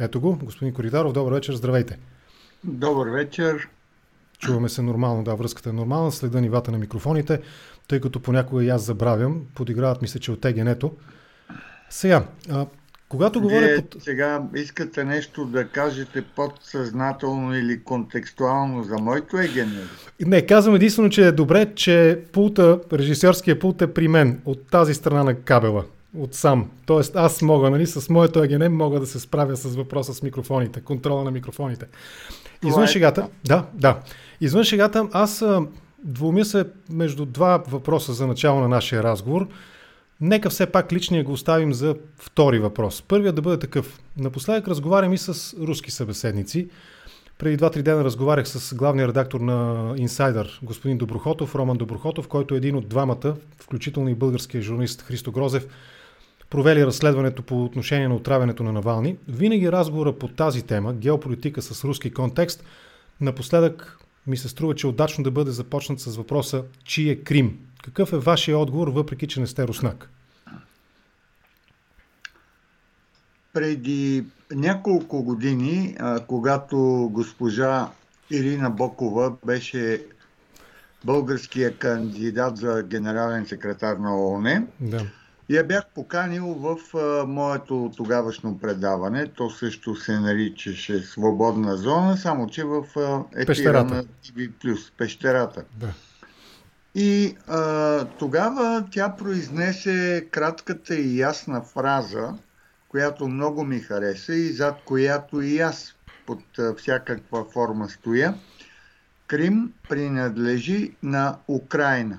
Ето го, господин Коридаров, добър вечер, здравейте. Добър вечер. Чуваме се нормално, да, връзката е нормална, следа нивата на микрофоните, тъй като понякога и аз забравям, подиграват ми се, че от ето. Сега, а, когато говоря... Вие под... сега искате нещо да кажете подсъзнателно или контекстуално за моето егене? Не, казвам единствено, че е добре, че пулта, режисьорския пулт е при мен, от тази страна на кабела от сам. Тоест аз мога, нали, с моето егене мога да се справя с въпроса с микрофоните, контрола на микрофоните. Извън е... шегата, да, да. Извън шегата, аз двумя се между два въпроса за начало на нашия разговор. Нека все пак личния го оставим за втори въпрос. Първият да бъде такъв. Напоследък разговарям и с руски събеседници. Преди 2-3 дена разговарях с главния редактор на Insider, господин Доброхотов, Роман Доброхотов, който е един от двамата, включително и българския журналист Христо Грозев, провели разследването по отношение на отравянето на Навални. Винаги разговора по тази тема, геополитика с руски контекст, напоследък ми се струва, че е удачно да бъде започнат с въпроса чий е Крим. Какъв е вашия отговор, въпреки че не сте руснак? Преди няколко години, когато госпожа Ирина Бокова беше българския кандидат за генерален секретар на ООН, да. Я бях поканил в а, моето тогавашно предаване. То също се наричаше Свободна зона, само че в а, ефира на TV+, пещерата. Да. И а, тогава тя произнесе кратката и ясна фраза, която много ми хареса и зад която и аз под а, всякаква форма стоя. Крим принадлежи на Украина.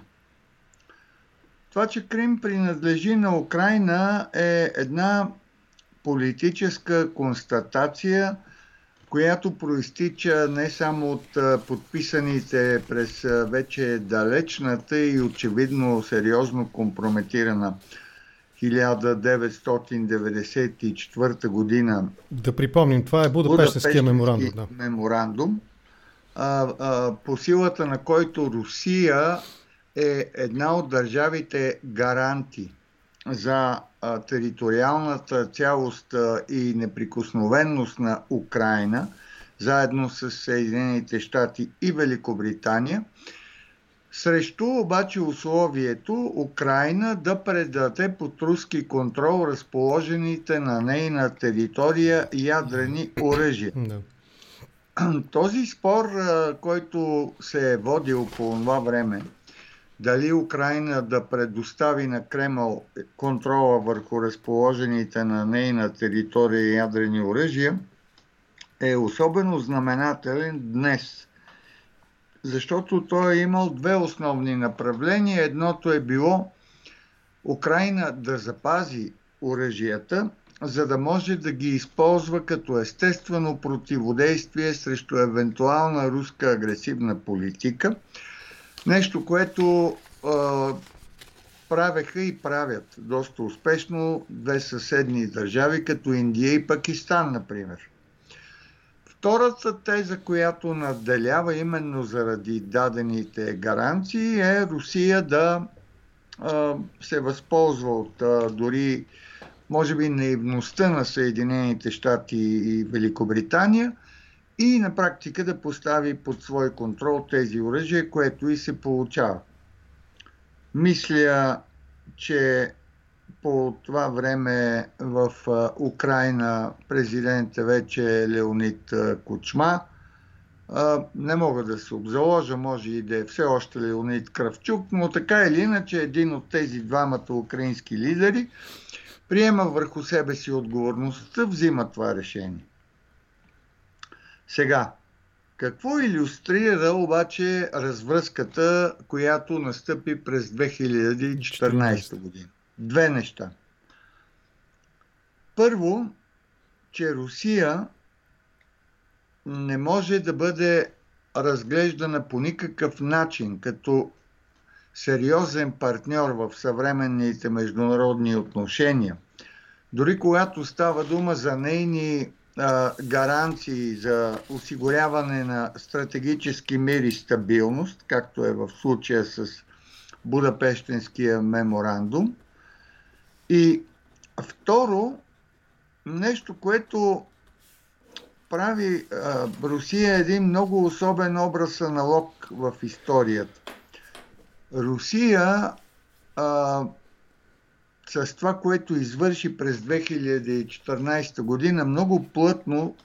Това, че Крим принадлежи на Украина е една политическа констатация, която проистича не само от подписаните през вече далечната и очевидно сериозно компрометирана 1994 година. Да припомним, това е Будапештинския меморандум. Да. меморандум а, а, по силата на който Русия е една от държавите гаранти за териториалната цялост и неприкосновенност на Украина, заедно с Съединените щати и Великобритания, срещу обаче условието Украина да предаде под руски контрол разположените на нейна територия ядрени оръжия. Този спор, който се е водил по това време, дали Украина да предостави на Кремъл контрола върху разположените на нейна територия ядрени оръжия, е особено знаменателен днес. Защото той е имал две основни направления. Едното е било Украина да запази оръжията, за да може да ги използва като естествено противодействие срещу евентуална руска агресивна политика – Нещо, което а, правеха и правят доста успешно две съседни държави, като Индия и Пакистан, например. Втората теза, която надделява именно заради дадените гаранции, е Русия да а, се възползва от а, дори, може би, наивността на Съединените щати и Великобритания – и на практика да постави под свой контрол тези оръжия, което и се получава. Мисля, че по това време в Украина президент е вече Леонид Кучма. Не мога да се обзаложа, може и да е все още Леонид Кравчук, но така или иначе един от тези двамата украински лидери приема върху себе си отговорността, взима това решение. Сега, какво иллюстрира обаче развръзката, която настъпи през 2014 година? Две неща. Първо, че Русия не може да бъде разглеждана по никакъв начин като сериозен партньор в съвременните международни отношения. Дори когато става дума за нейни гаранции за осигуряване на стратегически мир и стабилност, както е в случая с Будапештинския меморандум. И второ, нещо, което прави а, Русия един много особен образ аналог в историята. Русия а, с това, което извърши през 2014 година, много плътно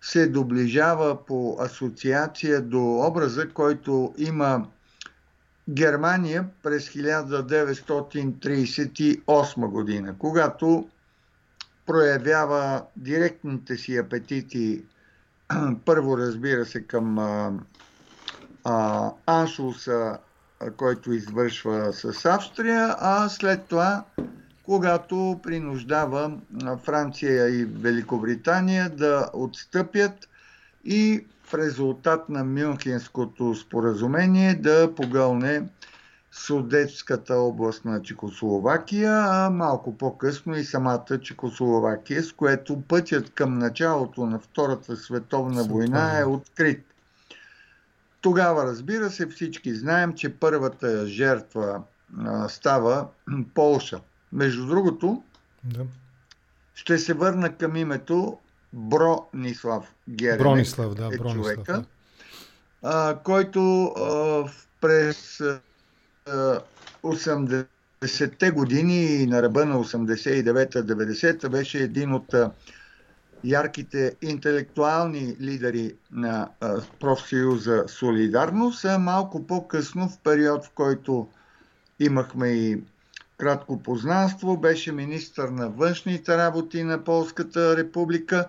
се доближава по асоциация до образа, който има Германия през 1938 година, когато проявява директните си апетити, първо разбира се към а, а, Аншуса, който извършва с Австрия, а след това, когато принуждава Франция и Великобритания да отстъпят и в резултат на Мюнхенското споразумение да погълне Судетската област на Чехословакия, а малко по-късно и самата Чехословакия, с което пътят към началото на Втората световна война е открит. Тогава, разбира се, всички знаем, че първата жертва а, става Полша. Между другото, да. ще се върна към името Бронислав Геренек. Бронислав, да, е Бронислав, човека, да. А, който а, през 80-те години на ръба на 89-90 беше един от ярките интелектуални лидери на профсъюза Солидарност, а малко по-късно, в период, в който имахме и кратко познанство, беше министър на външните работи на Полската република,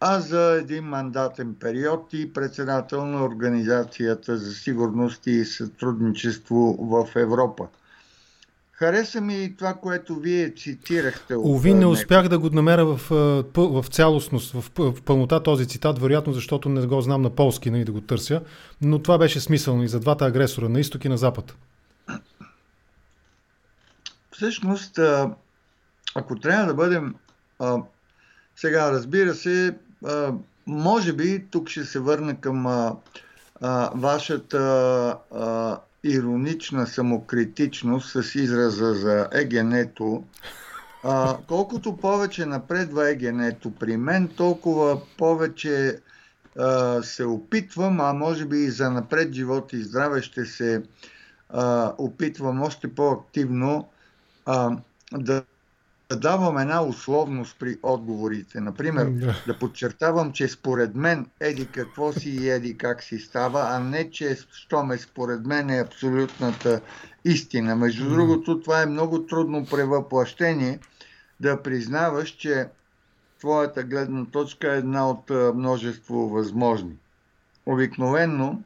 а за един мандатен период и председател на Организацията за сигурност и сътрудничество в Европа. Хареса ми това, което вие цитирахте. Ови, не успях да го намеря в, в цялостност, в, в пълнота този цитат, вероятно защото не го знам на полски, и нали, да го търся, но това беше смисълно и за двата агресора, на изток и на запад. Всъщност, ако трябва да бъдем сега, разбира се, може би тук ще се върна към вашата иронична самокритичност с израза за егенето. А, колкото повече напредва егенето при мен, толкова повече а, се опитвам, а може би и за напред живот и здраве ще се а, опитвам още по-активно а, да да давам една условност при отговорите. Например, да. да подчертавам, че според мен еди какво си и еди как си става, а не, че що ме според мен е абсолютната истина. Между mm. другото, това е много трудно превъплъщение да признаваш, че твоята гледна точка е една от множество възможни. Обикновенно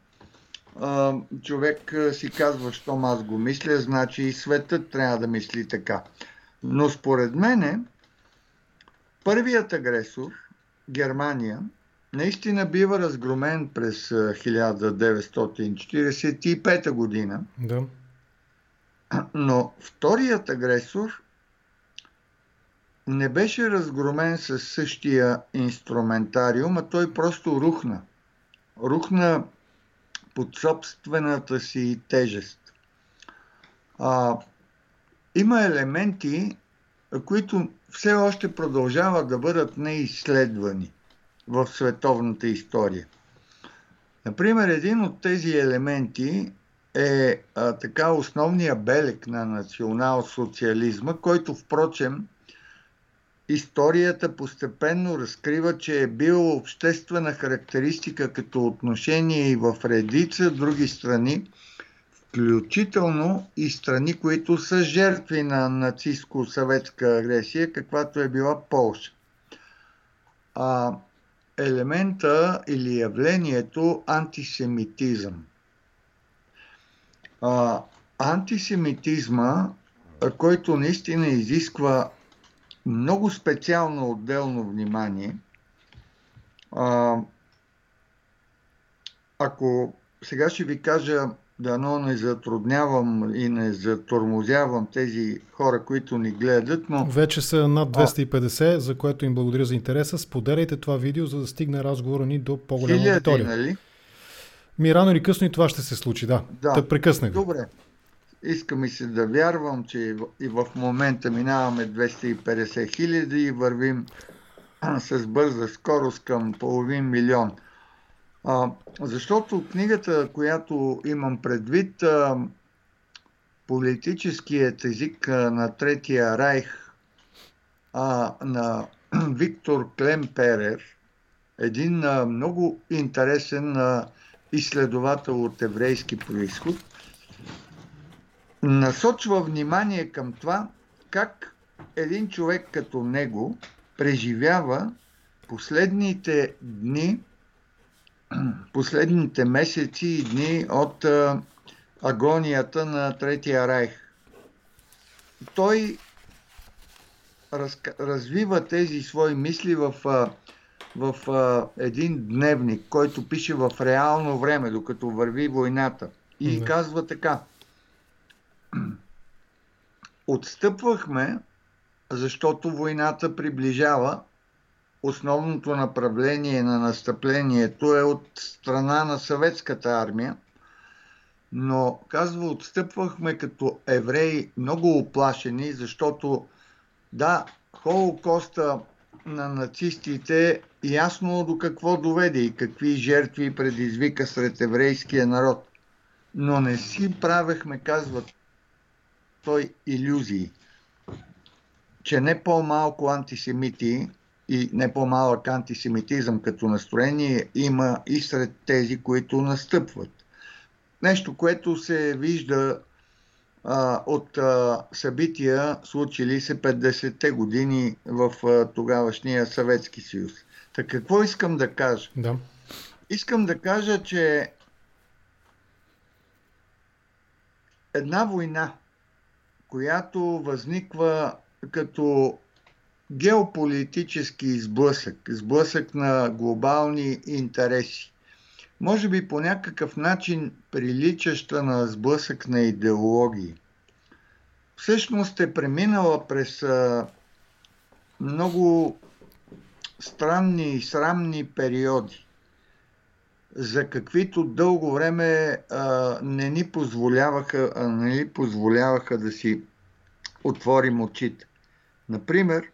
човек си казва, щом аз го мисля, значи и светът трябва да мисли така. Но според мене, първият агресор, Германия, наистина бива разгромен през 1945 година. Да. Но вторият агресор не беше разгромен със същия инструментариум, а той просто рухна. Рухна под собствената си тежест. А, има елементи, които все още продължават да бъдат неизследвани в световната история. Например, един от тези елементи е а, така основния белег на национал-социализма, който впрочем историята постепенно разкрива, че е бил обществена характеристика като отношение и в редица други страни, включително и страни, които са жертви на нацистско-съветска агресия, каквато е била Полша. А, елемента или явлението антисемитизъм. А, антисемитизма, който наистина изисква много специално отделно внимание, а, ако сега ще ви кажа дано не затруднявам и не затормозявам тези хора, които ни гледат, но... Вече са над 250, а... за което им благодаря за интереса. Споделяйте това видео, за да стигне разговора ни до по-голяма Хиляди, аудитория. Нали? Ми рано или късно и това ще се случи, да. да. Те прекъснах. Добре. Иска ми се да вярвам, че и в момента минаваме 250 хиляди и вървим с бърза скорост към половин милион. А, защото книгата, която имам предвид, а, политическият език на Третия райх а, на Виктор Клемперер, един а, много интересен а, изследовател от еврейски происход, насочва внимание към това как един човек като него преживява последните дни, последните месеци и дни от а, агонията на Третия райх. Той раз, развива тези свои мисли в, в а, един дневник, който пише в реално време, докато върви войната. И да. казва така. Отстъпвахме, защото войната приближава. Основното направление на настъплението е от страна на съветската армия но казва, отстъпвахме като евреи много оплашени, защото да, Холокоста на нацистите ясно до какво доведе и какви жертви предизвика сред еврейския народ. Но не си правехме, казва той, иллюзии, че не по-малко антисемити и не по-малък антисемитизъм като настроение има и сред тези, които настъпват. Нещо, което се вижда а, от а, събития, случили се 50-те години в а, тогавашния Съветски съюз. Така какво искам да кажа? Да. Искам да кажа, че една война, която възниква като геополитически сблъсък, сблъсък на глобални интереси, може би по някакъв начин приличаща на сблъсък на идеологии. Всъщност е преминала през а, много странни и срамни периоди, за каквито дълго време а, не ни позволяваха, а, не ни позволяваха да си отворим очите. Например,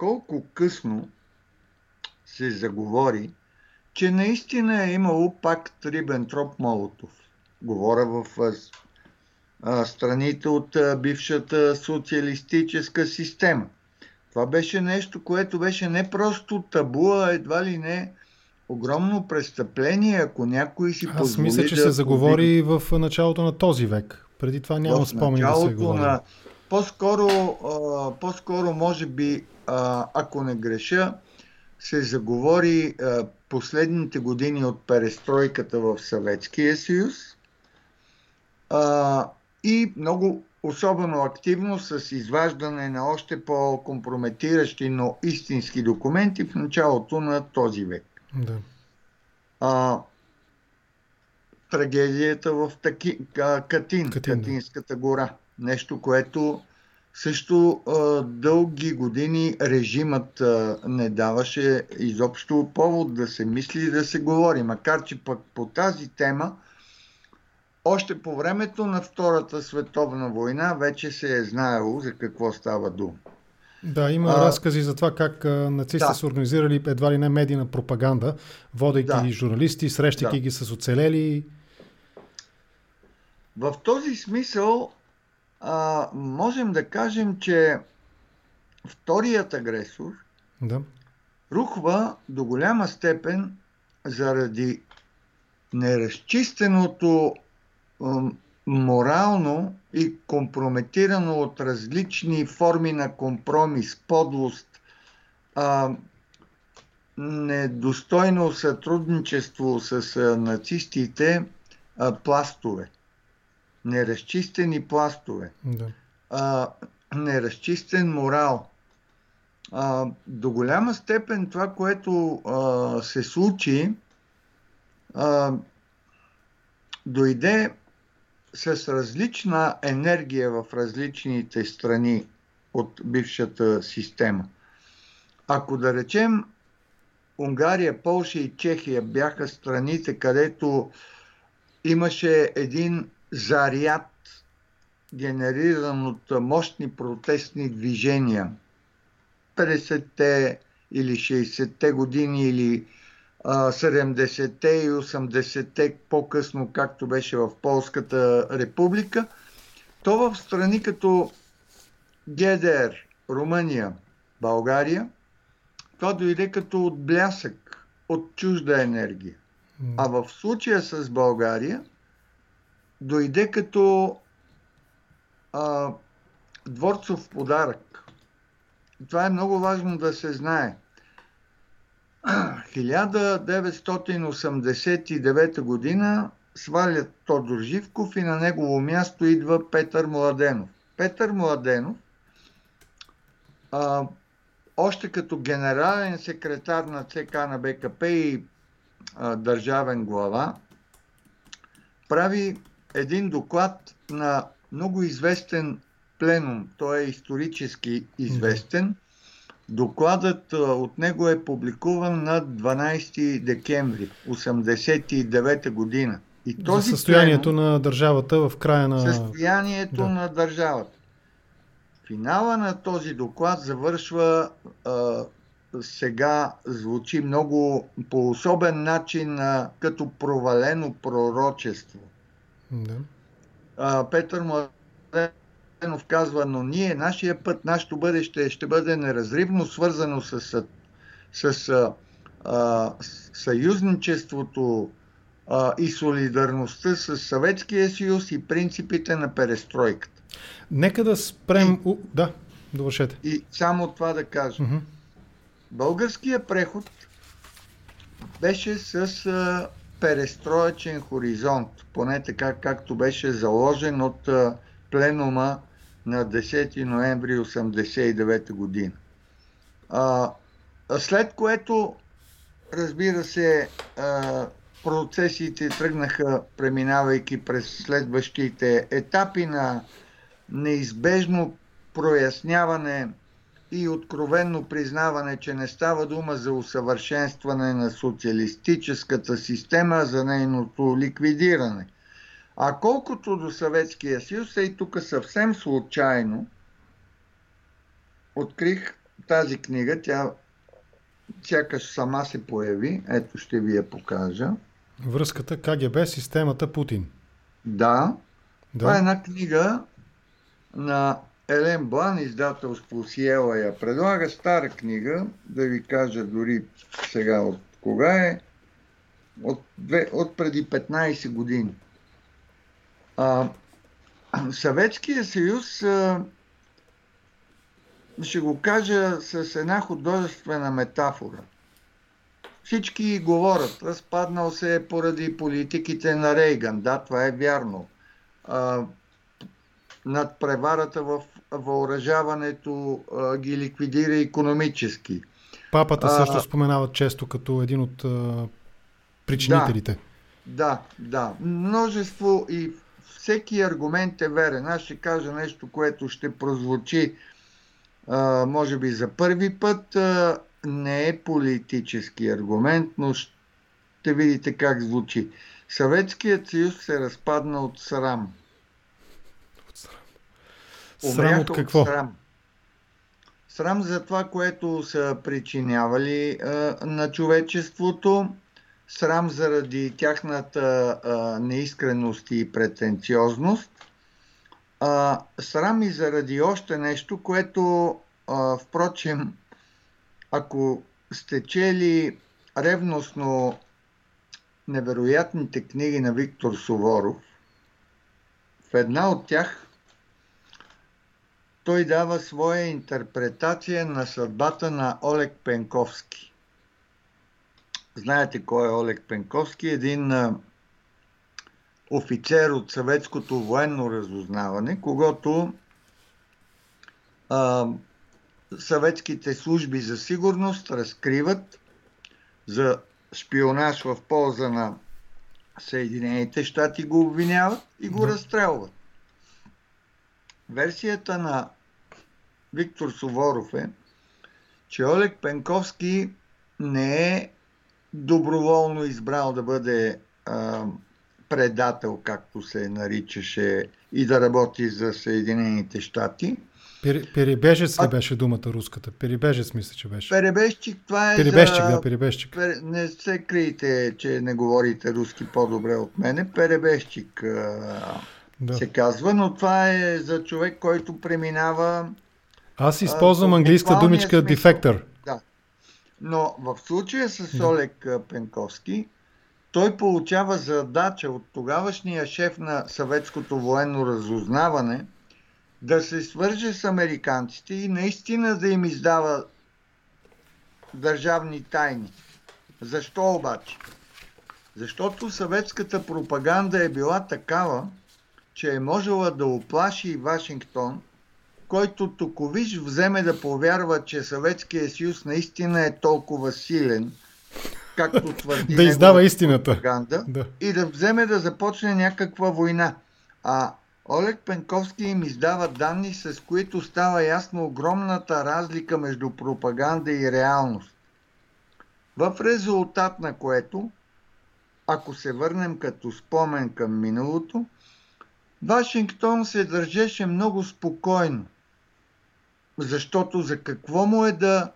колко късно се заговори че наистина е имало пак Рибентроп-Молотов. Говоря в а, страните от а, бившата социалистическа система. Това беше нещо, което беше не просто табу, а едва ли не огромно престъпление, ако някой си Аз мисля, че да се заговори в началото на този век. Преди това няма спомен да се говори. На... По-скоро, а, по-скоро, може би, а, ако не греша, се заговори а, последните години от перестройката в Съветския съюз а, и много особено активно с изваждане на още по-компрометиращи, но истински документи в началото на този век. Да. А, трагедията в Таки, Катин, Катин, Катинската гора. Нещо, което също а, дълги години режимът а, не даваше изобщо повод да се мисли и да се говори, макар че пък по тази тема още по времето на Втората световна война вече се е знаело за какво става дума. Да, има а, разкази за това как нацистите да. са организирали едва ли не медийна пропаганда, водейки да. журналисти, срещайки да. ги с оцелели. В този смисъл а, можем да кажем, че вторият агресор да. рухва до голяма степен заради неразчистеното морално и компрометирано от различни форми на компромис, подлост, а, недостойно сътрудничество с а, нацистите а, пластове неразчистени пластове, да. а, неразчистен морал. А, до голяма степен това, което а, се случи, а, дойде с различна енергия в различните страни от бившата система. Ако да речем Унгария, Полша и Чехия бяха страните, където имаше един заряд, генериран от мощни протестни движения 50-те или 60-те години или 70-те и 80-те по-късно, както беше в Полската република, то в страни като ГДР, Румъния, България, това дойде като отблясък от чужда енергия. А в случая с България дойде като а, дворцов подарък. Това е много важно да се знае. 1989 година свалят Тодор Живков и на негово място идва Петър Младенов. Петър Младенов, а, още като генерален секретар на ЦК на БКП и а, държавен глава, прави един доклад на много известен пленум. Той е исторически известен. Докладът от него е публикуван на 12 декември 1989 година. И този За състоянието пленум, на държавата в края на... Състоянието да. на държавата. Финала на този доклад завършва а, сега звучи много по особен начин а, като провалено пророчество. Да. А, Петър Младенов казва, но ние, нашия път, нашето бъдеще ще бъде неразривно свързано с, с а, а, съюзничеството а, и солидарността с Съветския съюз и принципите на перестройката. Нека да спрем... И, да, довършете. И само това да кажа. Българския преход беше с а, перестроечен хоризонт, поне така както беше заложен от пленума на 10 ноември 1989 година. А, след което, разбира се, а, процесите тръгнаха, преминавайки през следващите етапи на неизбежно проясняване и откровенно признаване, че не става дума за усъвършенстване на социалистическата система, за нейното ликвидиране. А колкото до Съветския съюз, и тук съвсем случайно открих тази книга, тя сякаш сама се появи, ето ще ви я покажа. Връзката КГБ, системата Путин. Да. да. Това е една книга на Елен Блан, издателство Сиела я предлага. Стара книга, да ви кажа дори сега от кога е. От, две, от преди 15 години. А, Съветския съюз, а, ще го кажа с една художествена метафора. Всички говорят, разпаднал се е поради политиките на Рейган. Да, това е вярно. А, над преварата в въоръжаването а, ги ликвидира економически. Папата също а, споменава често като един от а, причинителите. Да, да, да. Множество и всеки аргумент е верен. Аз ще кажа нещо, което ще прозвучи а, може би за първи път. А, не е политически аргумент, но ще видите как звучи. Съветският съюз се разпадна от срам. Срам от какво? Срам. Срам за това, което са причинявали а, на човечеството, срам заради тяхната а, неискреност и претенциозност, а, срам и заради още нещо, което, а, впрочем, ако сте чели ревностно невероятните книги на Виктор Суворов, в една от тях той дава своя интерпретация на съдбата на Олег Пенковски. Знаете кой е Олег Пенковски? Един офицер от съветското военно разузнаване, когато а, съветските служби за сигурност разкриват за шпионаж в полза на Съединените щати го обвиняват и го да. разстрелват. Версията на Виктор Суворов е, че Олег Пенковски не е доброволно избрал да бъде а, предател, както се наричаше, и да работи за Съединените щати – перебежец ли беше думата руската? Перебежец мисля, че беше. Перебежчик, това е Перебежчик, за... да, перебежчик. Пер... Не се криете, че не говорите руски по-добре от мене. Перебежчик да. се казва, но това е за човек, който преминава... Аз използвам а, английска думичка дефектор. Да. Но в случая с да. Олег Пенковски, той получава задача от тогавашния шеф на съветското военно разузнаване да се свърже с американците и наистина да им издава държавни тайни. Защо обаче? Защото съветската пропаганда е била такава, че е можела да оплаши Вашингтон, който токовиш вземе да повярва, че Съветския съюз наистина е толкова силен – както твърди да издава истината. Пропаганда, да. и да вземе да започне някаква война. А Олег Пенковски им издава данни, с които става ясно огромната разлика между пропаганда и реалност. В резултат на което, ако се върнем като спомен към миналото, Вашингтон се държеше много спокойно. Защото за какво му е да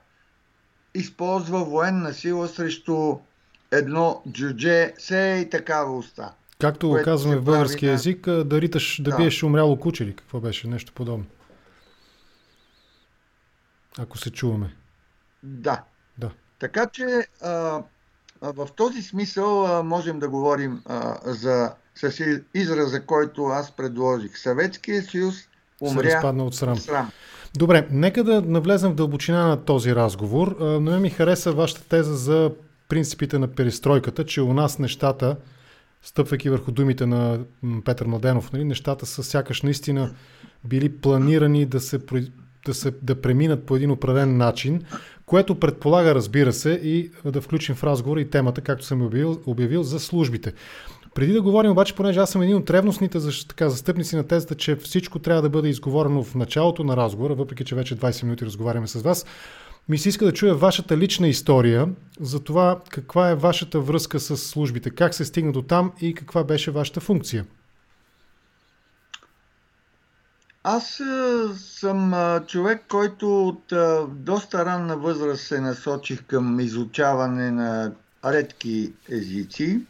използва военна сила срещу едно джудже, се и такава уста. Както го казваме в български на... язик, да риташ, да, да биеш умряло куче какво беше, нещо подобно. Ако се чуваме. Да. да. Така че а, а, в този смисъл а, можем да говорим а, за с израза, който аз предложих. Съветския съюз умря от срам. срам. Добре, нека да навлезем в дълбочина на този разговор. Но ми хареса вашата теза за принципите на перестройката, че у нас нещата, стъпвайки върху думите на Петър Младенов, нали, нещата са сякаш наистина били планирани да се, да, се, да преминат по един определен начин, което предполага, разбира се, и да включим в разговор и темата, както съм обявил, обявил за службите. Преди да говорим обаче, понеже аз съм един от ревностните така, застъпници на тезата, че всичко трябва да бъде изговорено в началото на разговора, въпреки че вече 20 минути разговаряме с вас, ми се иска да чуя вашата лична история за това каква е вашата връзка с службите, как се стигна до там и каква беше вашата функция. Аз съм човек, който от доста ранна възраст се насочих към изучаване на редки езици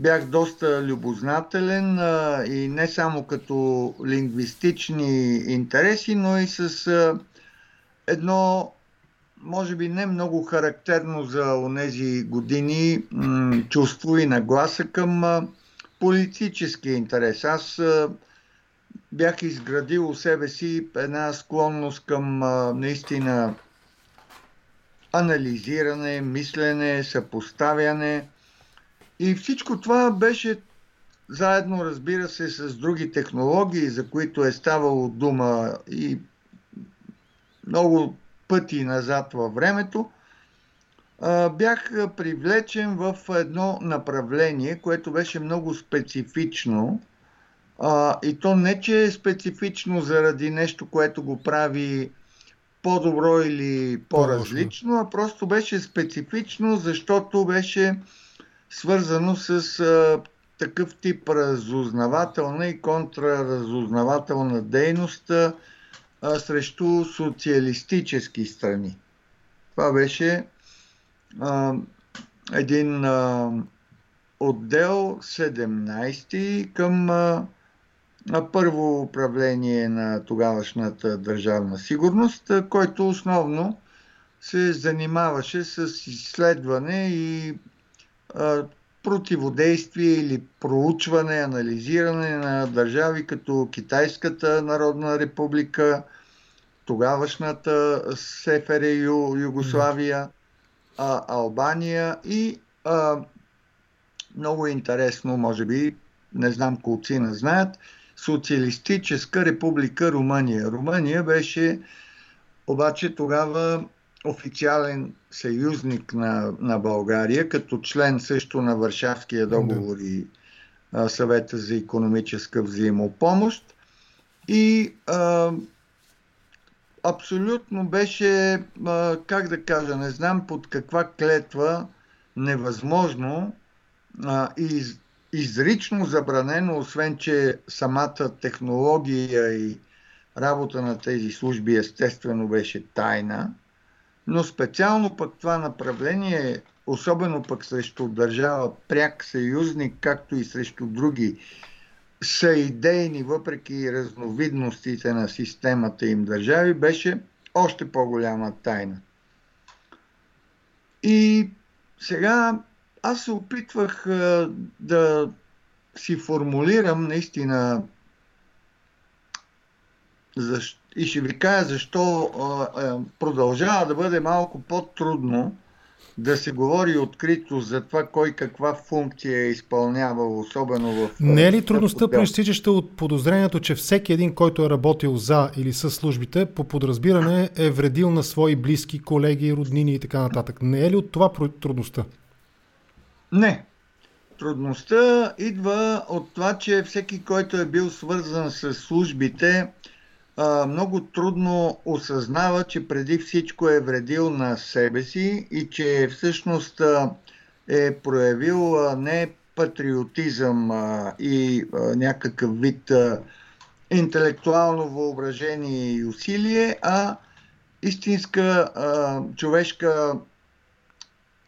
бях доста любознателен а, и не само като лингвистични интереси, но и с а, едно, може би не много характерно за онези години, м- чувство и нагласа към а, политическия интерес. Аз а, бях изградил у себе си една склонност към а, наистина анализиране, мислене, съпоставяне – и всичко това беше заедно, разбира се, с други технологии, за които е ставало дума и много пъти назад във времето, бях привлечен в едно направление, което беше много специфично. И то не, че е специфично заради нещо, което го прави по-добро или по-различно, а просто беше специфично, защото беше свързано с а, такъв тип разузнавателна и контраразузнавателна дейност а, срещу социалистически страни. Това беше а, един а, отдел 17 към а, първо управление на тогавашната държавна сигурност, който основно се занимаваше с изследване и противодействие или проучване, анализиране на държави като Китайската народна република, тогавашната СФР Югославия, а, Албания и а, много интересно, може би, не знам колци не знаят, Социалистическа република Румъния. Румъния беше обаче тогава официален съюзник на, на България, като член също на Варшавския договор да. и а, съвета за економическа взаимопомощ. И а, абсолютно беше, а, как да кажа, не знам под каква клетва, невъзможно а, и изрично забранено, освен че самата технология и работа на тези служби естествено беше тайна, но специално пък това направление, особено пък срещу държава пряк съюзник, както и срещу други са идейни, въпреки разновидностите на системата им държави, беше още по-голяма тайна. И сега аз се опитвах да си формулирам наистина защ... и ще ви кажа защо а, а, продължава да бъде малко по-трудно да се говори открито за това кой каква функция е изпълнявал, особено в... Не е ли трудността проистичаща от подозрението, че всеки един, който е работил за или с службите, по подразбиране е вредил на свои близки, колеги, роднини и така нататък? Не е ли от това трудността? Не. Трудността идва от това, че всеки, който е бил свързан с службите, много трудно осъзнава, че преди всичко е вредил на себе си и че всъщност е проявил не патриотизъм и някакъв вид интелектуално въображение и усилие, а истинска човешка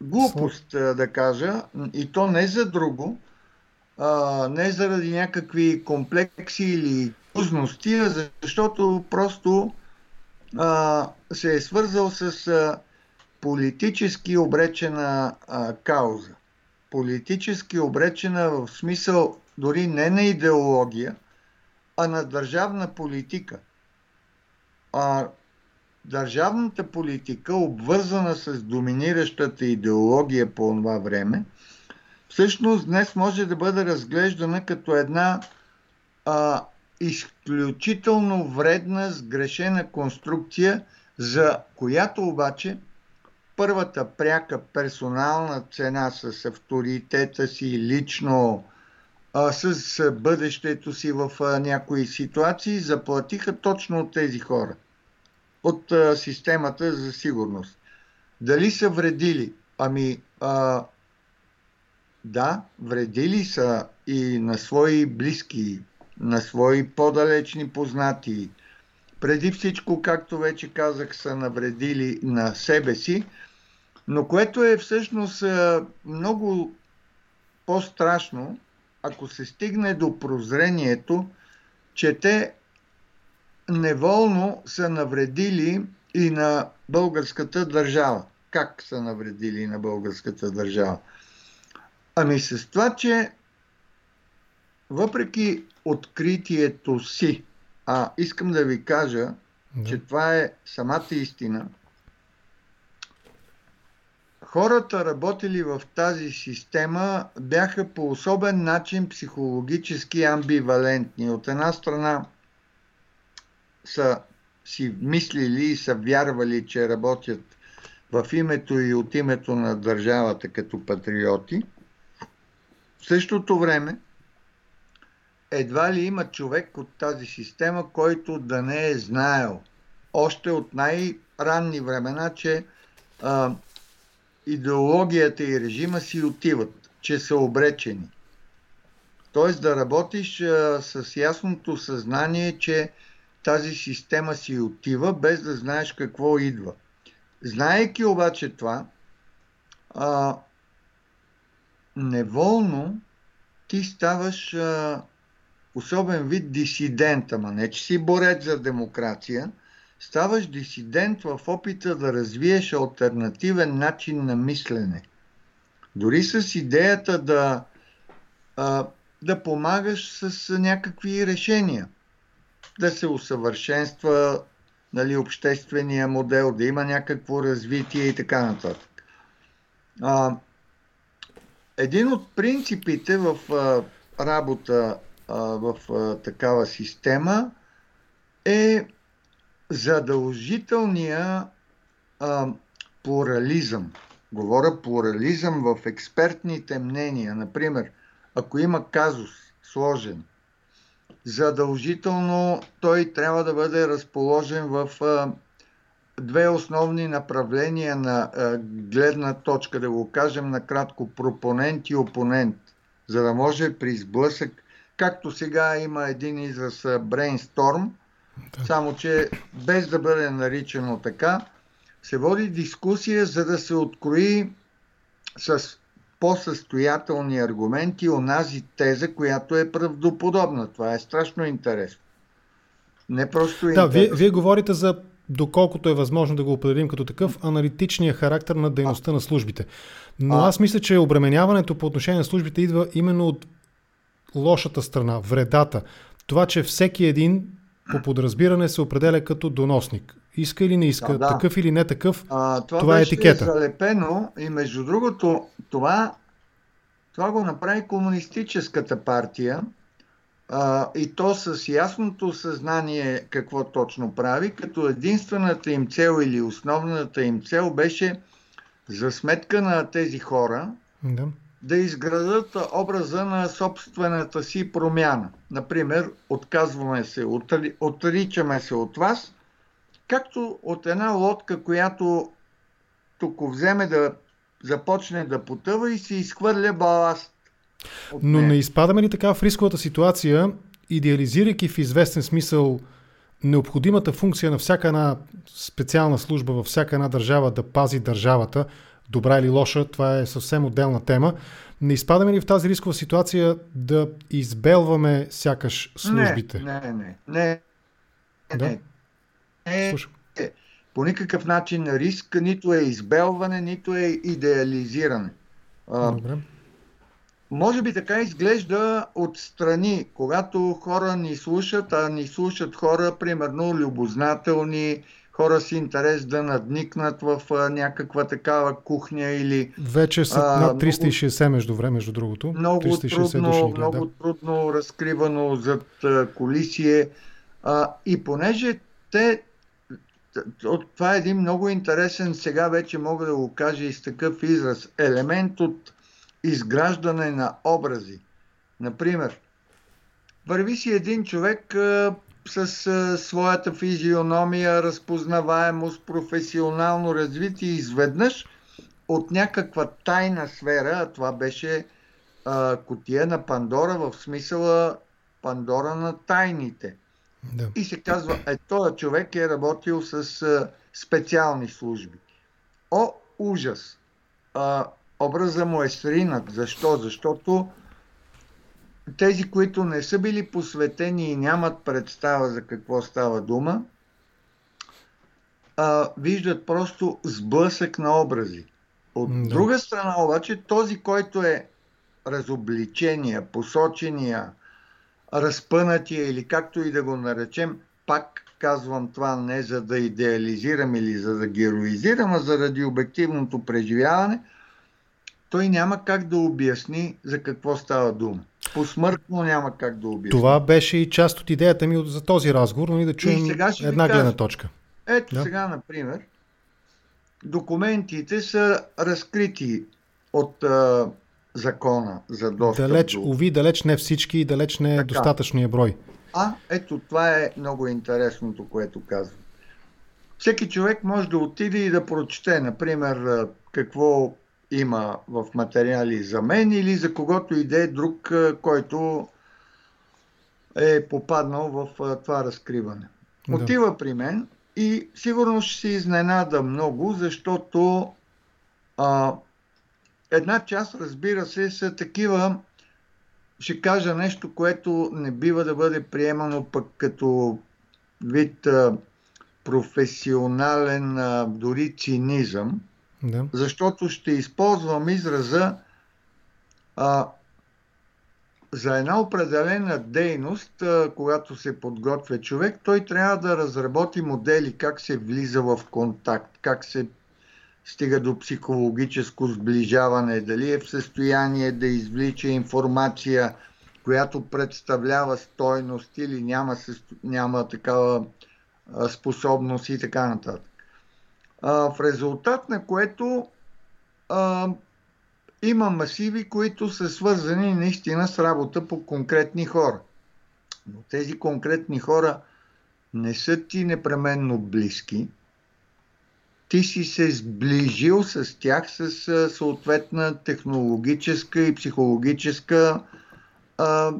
глупост, да кажа, и то не за друго, не заради някакви комплекси или трудности, защото просто а, се е свързал с а, политически обречена а, кауза. Политически обречена в смисъл дори не на идеология, а на държавна политика. А държавната политика, обвързана с доминиращата идеология по това време, всъщност днес може да бъде разглеждана като една а, изключително вредна, сгрешена конструкция, за която обаче първата пряка персонална цена с авторитета си лично, а, с бъдещето си в а, някои ситуации, заплатиха точно от тези хора, от а, системата за сигурност. Дали са вредили? Ами, а, да, вредили са и на свои близки, на свои по-далечни познати. Преди всичко, както вече казах, са навредили на себе си, но което е всъщност много по-страшно, ако се стигне до прозрението, че те неволно са навредили и на българската държава. Как са навредили на българската държава? Ами с това, че въпреки откритието си, а искам да ви кажа, да. че това е самата истина, хората работили в тази система бяха по особен начин психологически амбивалентни. От една страна са си мислили и са вярвали, че работят в името и от името на държавата като патриоти. В същото време едва ли има човек от тази система, който да не е знаел още от най-ранни времена, че а, идеологията и режима си отиват, че са обречени. Тоест да работиш а, с ясното съзнание, че тази система си отива, без да знаеш какво идва. Знаейки обаче това, а, неволно ти ставаш а, особен вид дисидент, ама не че си борец за демокрация, ставаш дисидент в опита да развиеш альтернативен начин на мислене. Дори с идеята да, да помагаш с някакви решения, да се усъвършенства нали, обществения модел, да има някакво развитие и така нататък. А, един от принципите в а, работа в такава система е задължителния плурализъм. Говоря плурализъм в експертните мнения. Например, ако има казус сложен, задължително той трябва да бъде разположен в две основни направления на гледна точка, да го кажем накратко, пропонент и опонент, за да може при сблъсък както сега има един израз брейнсторм, Да. Само, че без да бъде наричано така, се води дискусия, за да се открои с по-състоятелни аргументи онази теза, която е правдоподобна. Това е страшно интересно. Не просто да, вие, вие говорите за доколкото е възможно да го определим като такъв, аналитичния характер на дейността на службите. Но аз мисля, че обременяването по отношение на службите идва именно от лошата страна, вредата. Това, че всеки един по подразбиране се определя като доносник. Иска или не иска, да, да. такъв или не такъв, а, това, това е етикета. Това залепено и между другото, това, това го направи комунистическата партия а, и то с ясното съзнание какво точно прави, като единствената им цел или основната им цел беше за сметка на тези хора да, да изградат образа на собствената си промяна. Например, отказваме се, отричаме се от вас, както от една лодка, която тук вземе да започне да потъва и се изхвърля баласт. Но не изпадаме ли така в рисковата ситуация, идеализирайки в известен смисъл необходимата функция на всяка една специална служба във всяка една държава да пази държавата, добра или лоша, това е съвсем отделна тема. Не изпадаме ли в тази рискова ситуация да избелваме сякаш службите? Не, не, не. не, да? не. не. По никакъв начин риск нито е избелване, нито е идеализиране. Добре. Може би така изглежда отстрани, когато хора ни слушат, а ни слушат хора, примерно, любознателни, хора с интерес да надникнат в а, някаква такава кухня или... Вече са а, над 360 много, между време, между другото. Много, 360 трудно, души, много да. трудно разкривано зад а, колисие. А, и понеже те... Това е един много интересен, сега вече мога да го кажа и с такъв израз, елемент от изграждане на образи. Например, върви си един човек с а, своята физиономия, разпознаваемост, професионално развитие изведнъж от някаква тайна сфера, а това беше а, котия на Пандора в смисъла Пандора на тайните. Да. И се казва, е, този човек е работил с а, специални служби. О, ужас! А, образа му е сринат. Защо? Защото тези, които не са били посветени и нямат представа за какво става дума, а, виждат просто сблъсък на образи. От да. друга страна обаче, този, който е разобличения, посочения, разпънатия или както и да го наречем, пак казвам това не за да идеализирам или за да героизирам, а заради обективното преживяване – той няма как да обясни за какво става дума. Посмъртно няма как да обясни. Това беше и част от идеята ми за този разговор, но и да чуем и една гледна точка. Ето да? сега, например, документите са разкрити от а, закона за достъп Далеч, до... уви, далеч не всички и далеч не е достатъчния брой. А, ето това е много интересното, което казвам. Всеки човек може да отиде и да прочете, например, какво има в материали за мен или за когото и да е друг, който е попаднал в това разкриване. Да. Отива при мен и сигурно ще се изненада много, защото а, една част, разбира се, са такива, ще кажа нещо, което не бива да бъде приемано пък като вид а, професионален, а, дори цинизъм. Да. Защото ще използвам израза а, за една определена дейност, а, когато се подготвя човек, той трябва да разработи модели как се влиза в контакт, как се стига до психологическо сближаване, дали е в състояние да извлича информация, която представлява стойност или няма, няма такава способност и така нататък в резултат на което а, има масиви, които са свързани наистина с работа по конкретни хора. Но тези конкретни хора не са ти непременно близки. Ти си се сближил с тях с съответна технологическа и психологическа а,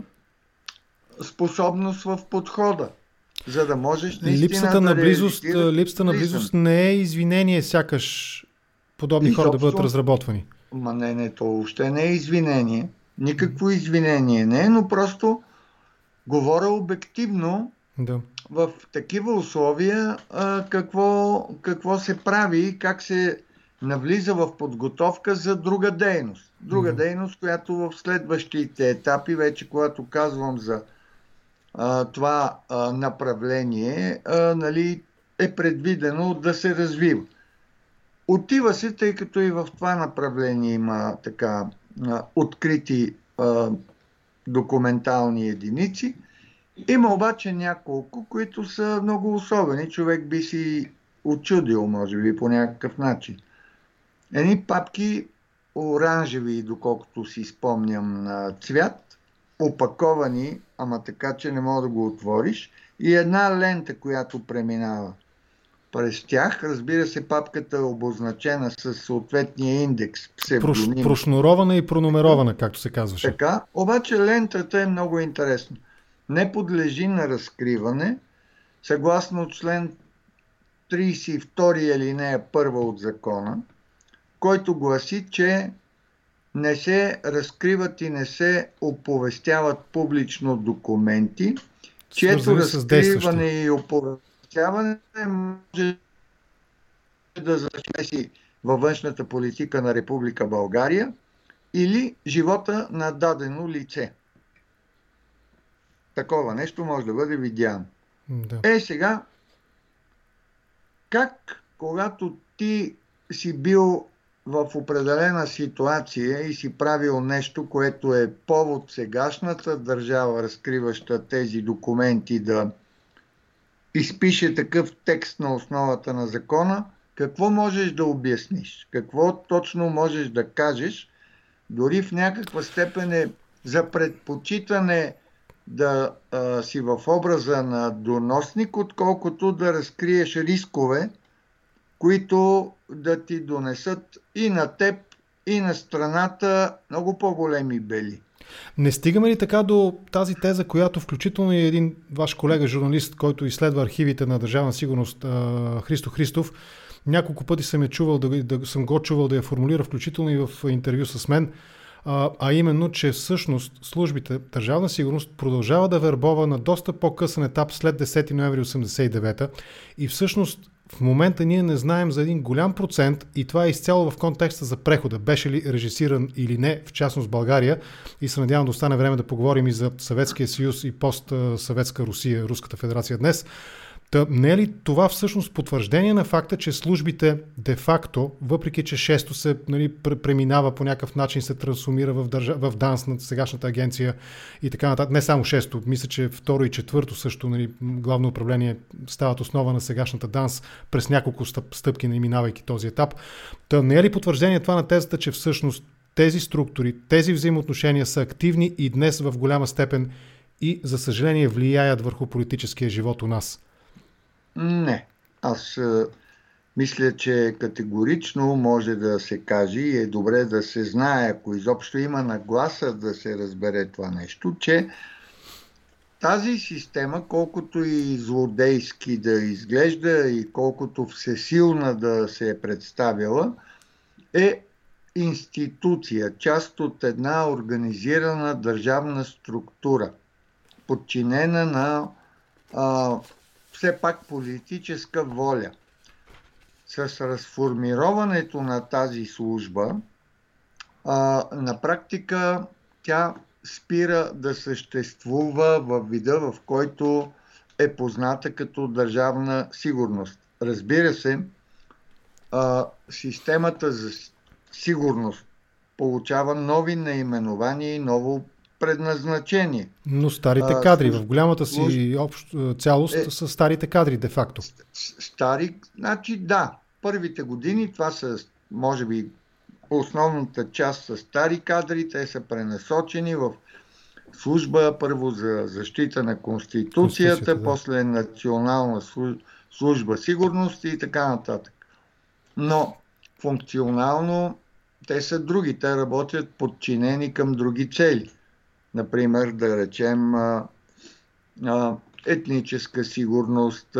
способност в подхода. За да можеш наистина липсата да на близост, Липсата на близост не е извинение, сякаш подобни и хора да бъдат разработвани. Ма не, не, то въобще не е извинение. Никакво извинение не е, но просто говоря обективно да. в такива условия а, какво, какво се прави и как се навлиза в подготовка за друга дейност. Друга mm-hmm. дейност, която в следващите етапи, вече когато казвам за това а, направление, а, нали, е предвидено да се развива. Отива се, тъй като и в това направление има така а, открити а, документални единици. Има обаче няколко, които са много особени. Човек би си очудил, може би, по някакъв начин. Едни папки оранжеви, доколкото си спомням на цвят, опаковани, ама така, че не мога да го отвориш, и една лента, която преминава през тях. Разбира се, папката е обозначена с съответния индекс, псевдоним. Прошнурована и пронумерована, както се казваше. Така, обаче лентата е много интересна. Не подлежи на разкриване, съгласно член 32 алинея 1 от закона, който гласи, че не се разкриват и не се оповестяват публично документи, чието разкриване и оповестяване може да зачеси във външната политика на Република България или живота на дадено лице. Такова нещо може да бъде видяно. Да. Е, сега, как когато ти си бил в определена ситуация и си правил нещо, което е повод сегашната държава, разкриваща тези документи, да изпише такъв текст на основата на закона, какво можеш да обясниш? Какво точно можеш да кажеш? Дори в някаква степен е за предпочитане да а, си в образа на доносник, отколкото да разкриеш рискове, които да ти донесат и на теб, и на страната много по-големи бели. Не стигаме ли така до тази теза, която включително и един ваш колега, журналист, който изследва архивите на Държавна сигурност, Христо Христов, няколко пъти съм, е чувал да, да, съм го чувал да я формулира, включително и в интервю с мен, а, а именно, че всъщност службите Държавна сигурност продължава да вербова на доста по-късен етап след 10 ноември 1989 и всъщност в момента ние не знаем за един голям процент и това е изцяло в контекста за прехода. Беше ли режисиран или не, в частност България. И се надявам да остане време да поговорим и за Съветския съюз и пост-съветска Русия, Руската федерация днес. Та, не е ли това всъщност потвърждение на факта, че службите де-факто, въпреки че шесто се нали, преминава по някакъв начин, се трансформира в, държа, в ДАНС на сегашната агенция и така нататък, не само шесто, мисля, че второ и четвърто също, нали, главно управление стават основа на сегашната ДАНС през няколко стъп, стъпки, минавайки този етап. Та не е ли потвърждение това на тезата, че всъщност тези структури, тези взаимоотношения са активни и днес в голяма степен и, за съжаление, влияят върху политическия живот у нас? Не. Аз а, мисля, че категорично може да се каже и е добре да се знае, ако изобщо има нагласа да се разбере това нещо, че тази система, колкото и злодейски да изглежда и колкото всесилна да се е представила, е институция, част от една организирана държавна структура, подчинена на а, все пак политическа воля. С разформироването на тази служба, а, на практика тя спира да съществува в вида, в който е позната като държавна сигурност. Разбира се, а, системата за сигурност получава нови наименования и ново предназначение. Но старите кадри, в голямата си общ, цялост е, са старите кадри, де-факто. Стари, значи да, първите години това са, може би, основната част са стари кадри, те са пренасочени в служба първо за защита на Конституцията, Конституцията да. после национална служба сигурност и така нататък. Но функционално те са други, те работят подчинени към други цели – Например, да речем, етническа сигурност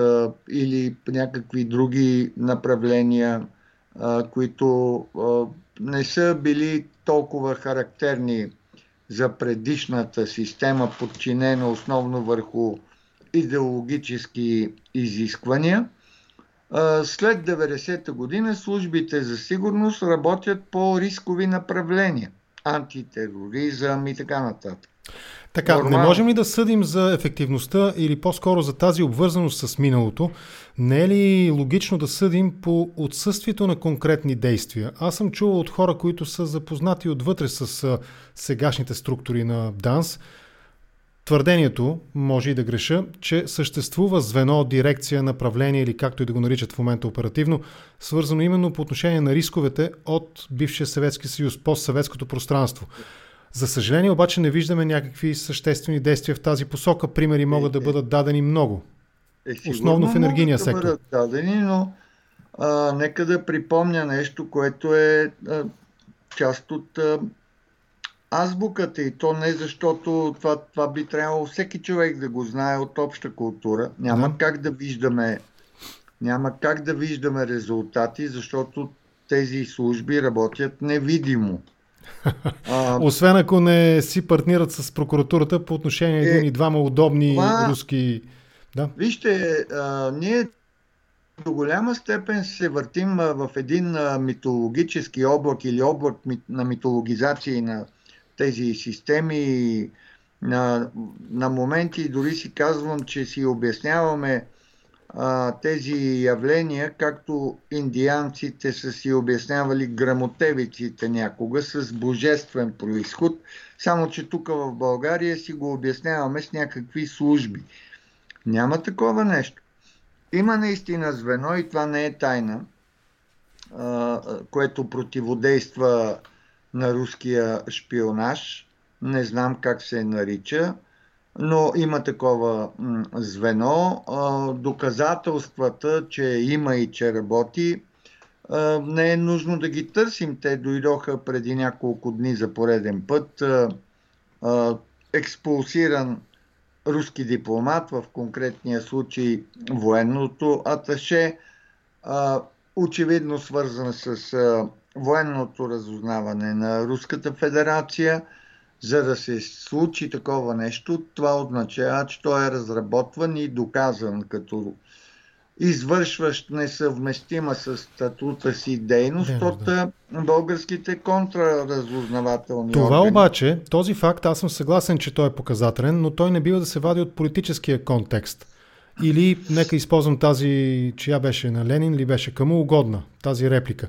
или някакви други направления, които не са били толкова характерни за предишната система, подчинена основно върху идеологически изисквания. След 90-та година службите за сигурност работят по рискови направления антитероризъм и така нататък. Така, Нормално. не можем ли да съдим за ефективността или по-скоро за тази обвързаност с миналото? Не е ли логично да съдим по отсъствието на конкретни действия? Аз съм чувал от хора, които са запознати отвътре с сегашните структури на ДАНС, твърдението, може и да греша, че съществува звено, дирекция, направление или както и да го наричат в момента оперативно, свързано именно по отношение на рисковете от бившия Съветски съюз, постсъветското пространство. За съжаление обаче не виждаме някакви съществени действия в тази посока. Примери могат да е, е. бъдат дадени много. Е, Основно в енергийния да сектор. Бъдат дадени, но а, нека да припомня нещо, което е а, част от а, азбуката и то не защото това, това би трябвало всеки човек да го знае от обща култура. Няма да. как да виждаме няма как да виждаме резултати, защото тези служби работят невидимо. А, Освен ако не си партнират с прокуратурата по отношение на е, един и двама удобни това, руски... Да. Вижте, а, ние до голяма степен се въртим в един митологически облак или облак на митологизации на тези системи. На, на моменти дори си казвам, че си обясняваме а, тези явления, както индианците са си обяснявали грамотевиците някога с божествен происход, само че тук в България си го обясняваме с някакви служби. Няма такова нещо. Има наистина звено и това не е тайна, а, което противодейства на руския шпионаж. Не знам как се нарича но има такова звено. Доказателствата, че има и че работи, не е нужно да ги търсим. Те дойдоха преди няколко дни за пореден път. Експулсиран руски дипломат, в конкретния случай военното аташе, очевидно свързан с военното разузнаване на Руската федерация – за да се случи такова нещо, това означава, че той е разработван и доказан като извършващ несъвместима с статута си дейност да, от да. българските контраразузнавателни Това органи. обаче, този факт, аз съм съгласен, че той е показателен, но той не бива да се вади от политическия контекст. Или, нека използвам тази, чия беше на Ленин, или беше кому угодна, тази реплика.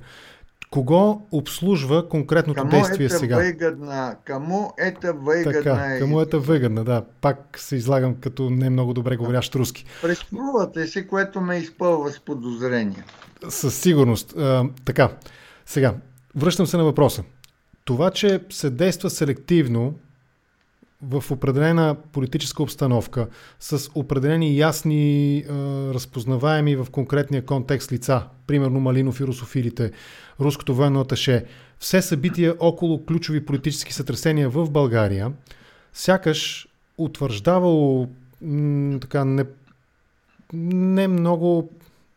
Кого обслужва конкретното кому действие сега? Выгодна, кому ета выгодна. Така, кому ета выгодна, да. Пак се излагам като не много добре говорящ руски. Преструвате се, което ме изпълва с подозрение. Със сигурност. А, така, сега, връщам се на въпроса. Това, че се действа селективно в определена политическа обстановка, с определени ясни, е, разпознаваеми в конкретния контекст лица, примерно Малинов и русофилите, руското военно аташе, все събития около ключови политически сътресения в България, сякаш утвърждавало м- така не, не много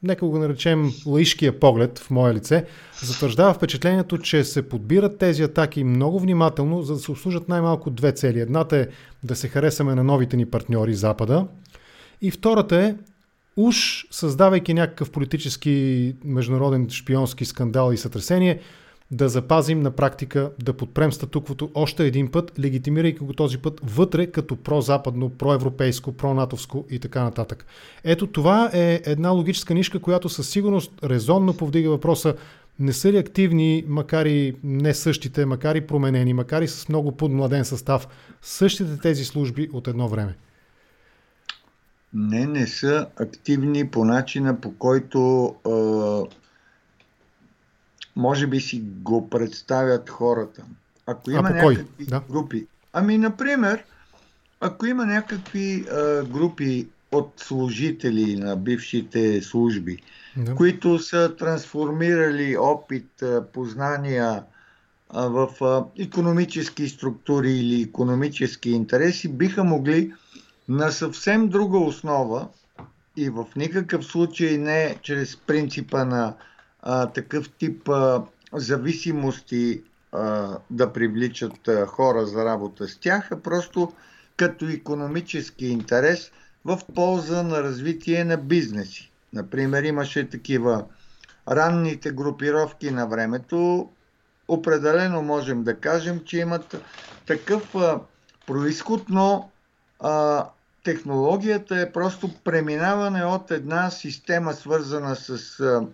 нека го наречем лаишкия поглед в мое лице, затвърждава впечатлението, че се подбират тези атаки много внимателно, за да се обслужат най-малко две цели. Едната е да се харесаме на новите ни партньори Запада и втората е уж създавайки някакъв политически международен шпионски скандал и сътресение, да запазим на практика, да подпрем статуквото още един път, легитимирайки го този път вътре като прозападно, проевропейско, пронатовско и така нататък. Ето това е една логическа нишка, която със сигурност резонно повдига въпроса не са ли активни, макар и не същите, макар и променени, макар и с много подмладен състав, същите тези служби от едно време? Не, не са активни по начина по който е, може би си го представят хората. Ако има някакви да. групи. Ами, например, ако има някакви а, групи от служители на бившите служби, да. които са трансформирали опит, познания а, в а, економически структури или економически интереси, биха могли на съвсем друга основа и в никакъв случай не чрез принципа на а, такъв тип а, зависимости а, да привличат а, хора за работа с тях, а просто като економически интерес в полза на развитие на бизнеси. Например, имаше такива ранните групировки на времето, определено можем да кажем, че имат такъв а, происход, но а, технологията е просто преминаване от една система, свързана с а,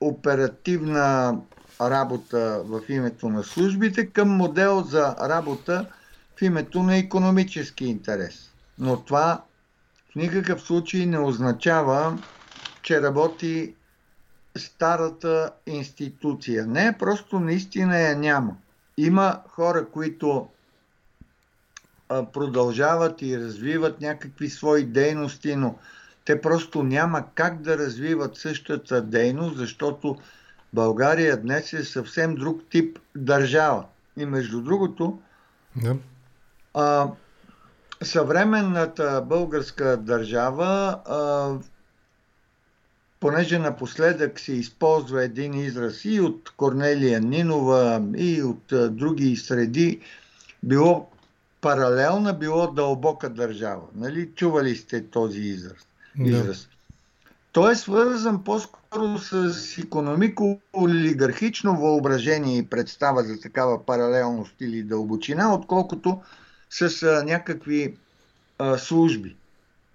оперативна работа в името на службите, към модел за работа в името на економически интерес. Но това в никакъв случай не означава, че работи старата институция. Не, просто наистина я няма. Има хора, които продължават и развиват някакви свои дейности, но те просто няма как да развиват същата дейност, защото България днес е съвсем друг тип държава. И между другото, да. а, съвременната българска държава, а, понеже напоследък се използва един израз и от Корнелия Нинова, и от а, други среди, било паралелна, било дълбока държава. Нали? Чували сте този израз? Израз. Да. Той е свързан по-скоро с економико-олигархично въображение и представа за такава паралелност или дълбочина, отколкото с а, някакви а, служби.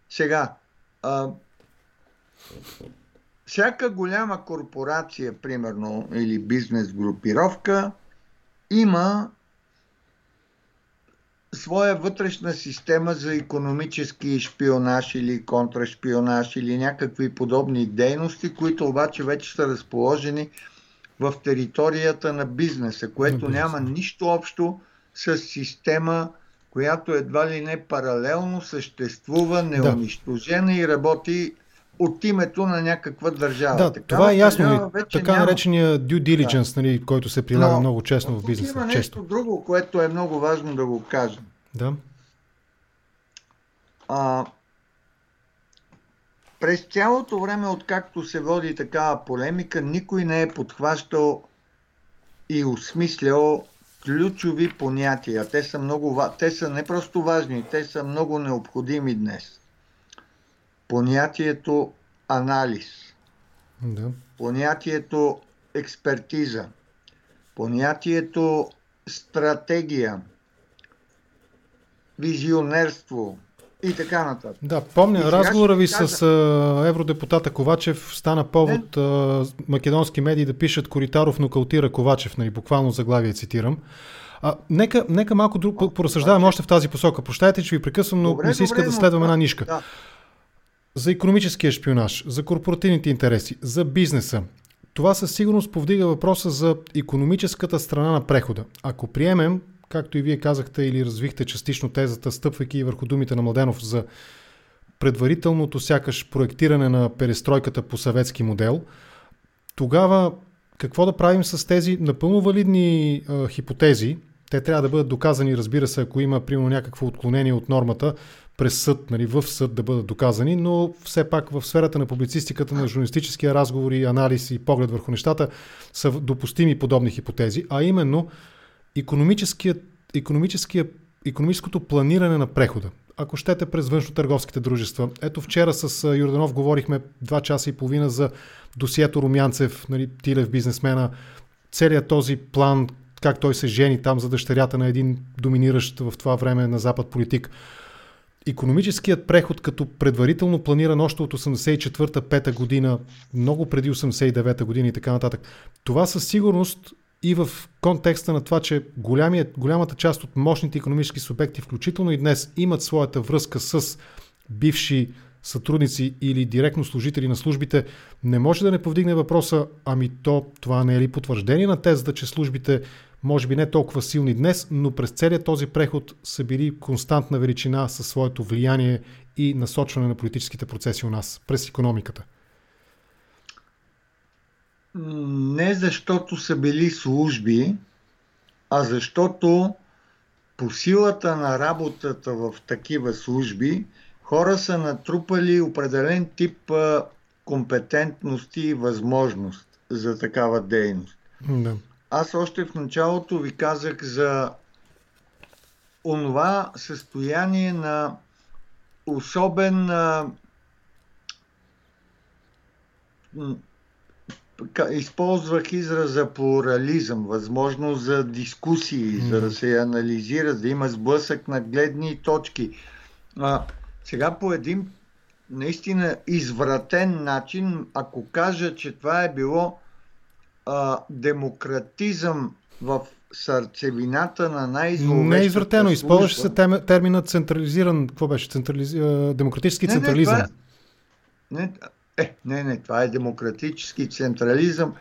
Сега, а, всяка голяма корпорация, примерно, или бизнес групировка, има своя вътрешна система за економически шпионаж или контрашпионаж или някакви подобни дейности, които обаче вече са разположени в територията на бизнеса, което няма нищо общо с система, която едва ли не паралелно съществува, неунищожена да. и работи от името на някаква държава. Да, Такава това е ясно. Така няма... наречения due diligence, да. нали, който се прилага Но, много честно в бизнеса. Има нещо често. друго, което е много важно да го кажем. Да. А, през цялото време, откакто се води такава полемика, никой не е подхващал и осмислял ключови понятия. Те са, много, те са не просто важни, те са много необходими днес. Понятието анализ, да. понятието експертиза, понятието стратегия – визионерство и така нататък. Да, помня, и разговора ви каза... с а, евродепутата Ковачев стана повод а, македонски медии да пишат Коритаров нокаутира Ковачев, нали, буквално заглавие цитирам. А, нека, нека малко друг, поразсъждавам още в тази посока. Прощайте, че ви прекъсвам, но добре, не се иска добре, да следвам една нишка. Да. За економическия шпионаж, за корпоративните интереси, за бизнеса. Това със сигурност повдига въпроса за економическата страна на прехода. Ако приемем, както и вие казахте или развихте частично тезата, стъпвайки върху думите на Младенов за предварителното сякаш проектиране на перестройката по съветски модел, тогава какво да правим с тези напълно валидни а, хипотези? Те трябва да бъдат доказани, разбира се, ако има примерно някакво отклонение от нормата през съд, нали, в съд да бъдат доказани, но все пак в сферата на публицистиката, на журналистическия разговор и анализ и поглед върху нещата са допустими подобни хипотези, а именно економическото планиране на прехода. Ако щете през външно-търговските дружества. Ето вчера с Юрданов говорихме два часа и половина за досието Румянцев, нали, Тилев бизнесмена, целият този план, как той се жени там за дъщерята на един доминиращ в това време на Запад политик. Економическият преход като предварително планиран още от 84-5 година, много преди 89-та година и така нататък. Това със сигурност и в контекста на това, че голямия, голямата част от мощните економически субекти, включително и днес, имат своята връзка с бивши сътрудници или директно служители на службите, не може да не повдигне въпроса, ами то това не е ли потвърждение на тезата, че службите може би не толкова силни днес, но през целият този преход са били константна величина със своето влияние и насочване на политическите процеси у нас през економиката. не защото са били служби, а защото по силата на работата в такива служби, хора са натрупали определен тип компетентности и възможност за такава дейност. Да. Аз още в началото ви казах за онова състояние на особен използвах израза плурализъм, възможност за дискусии, mm. за да се анализира, да има сблъсък на гледни точки. А, сега по един наистина извратен начин, ако кажа, че това е било а, демократизъм в сърцевината на най-зловещата Не е извратено, използваше се термина централизиран, какво беше, Централиз... демократически не, централизъм. Не, не, е, не, не, това е демократически централизъм.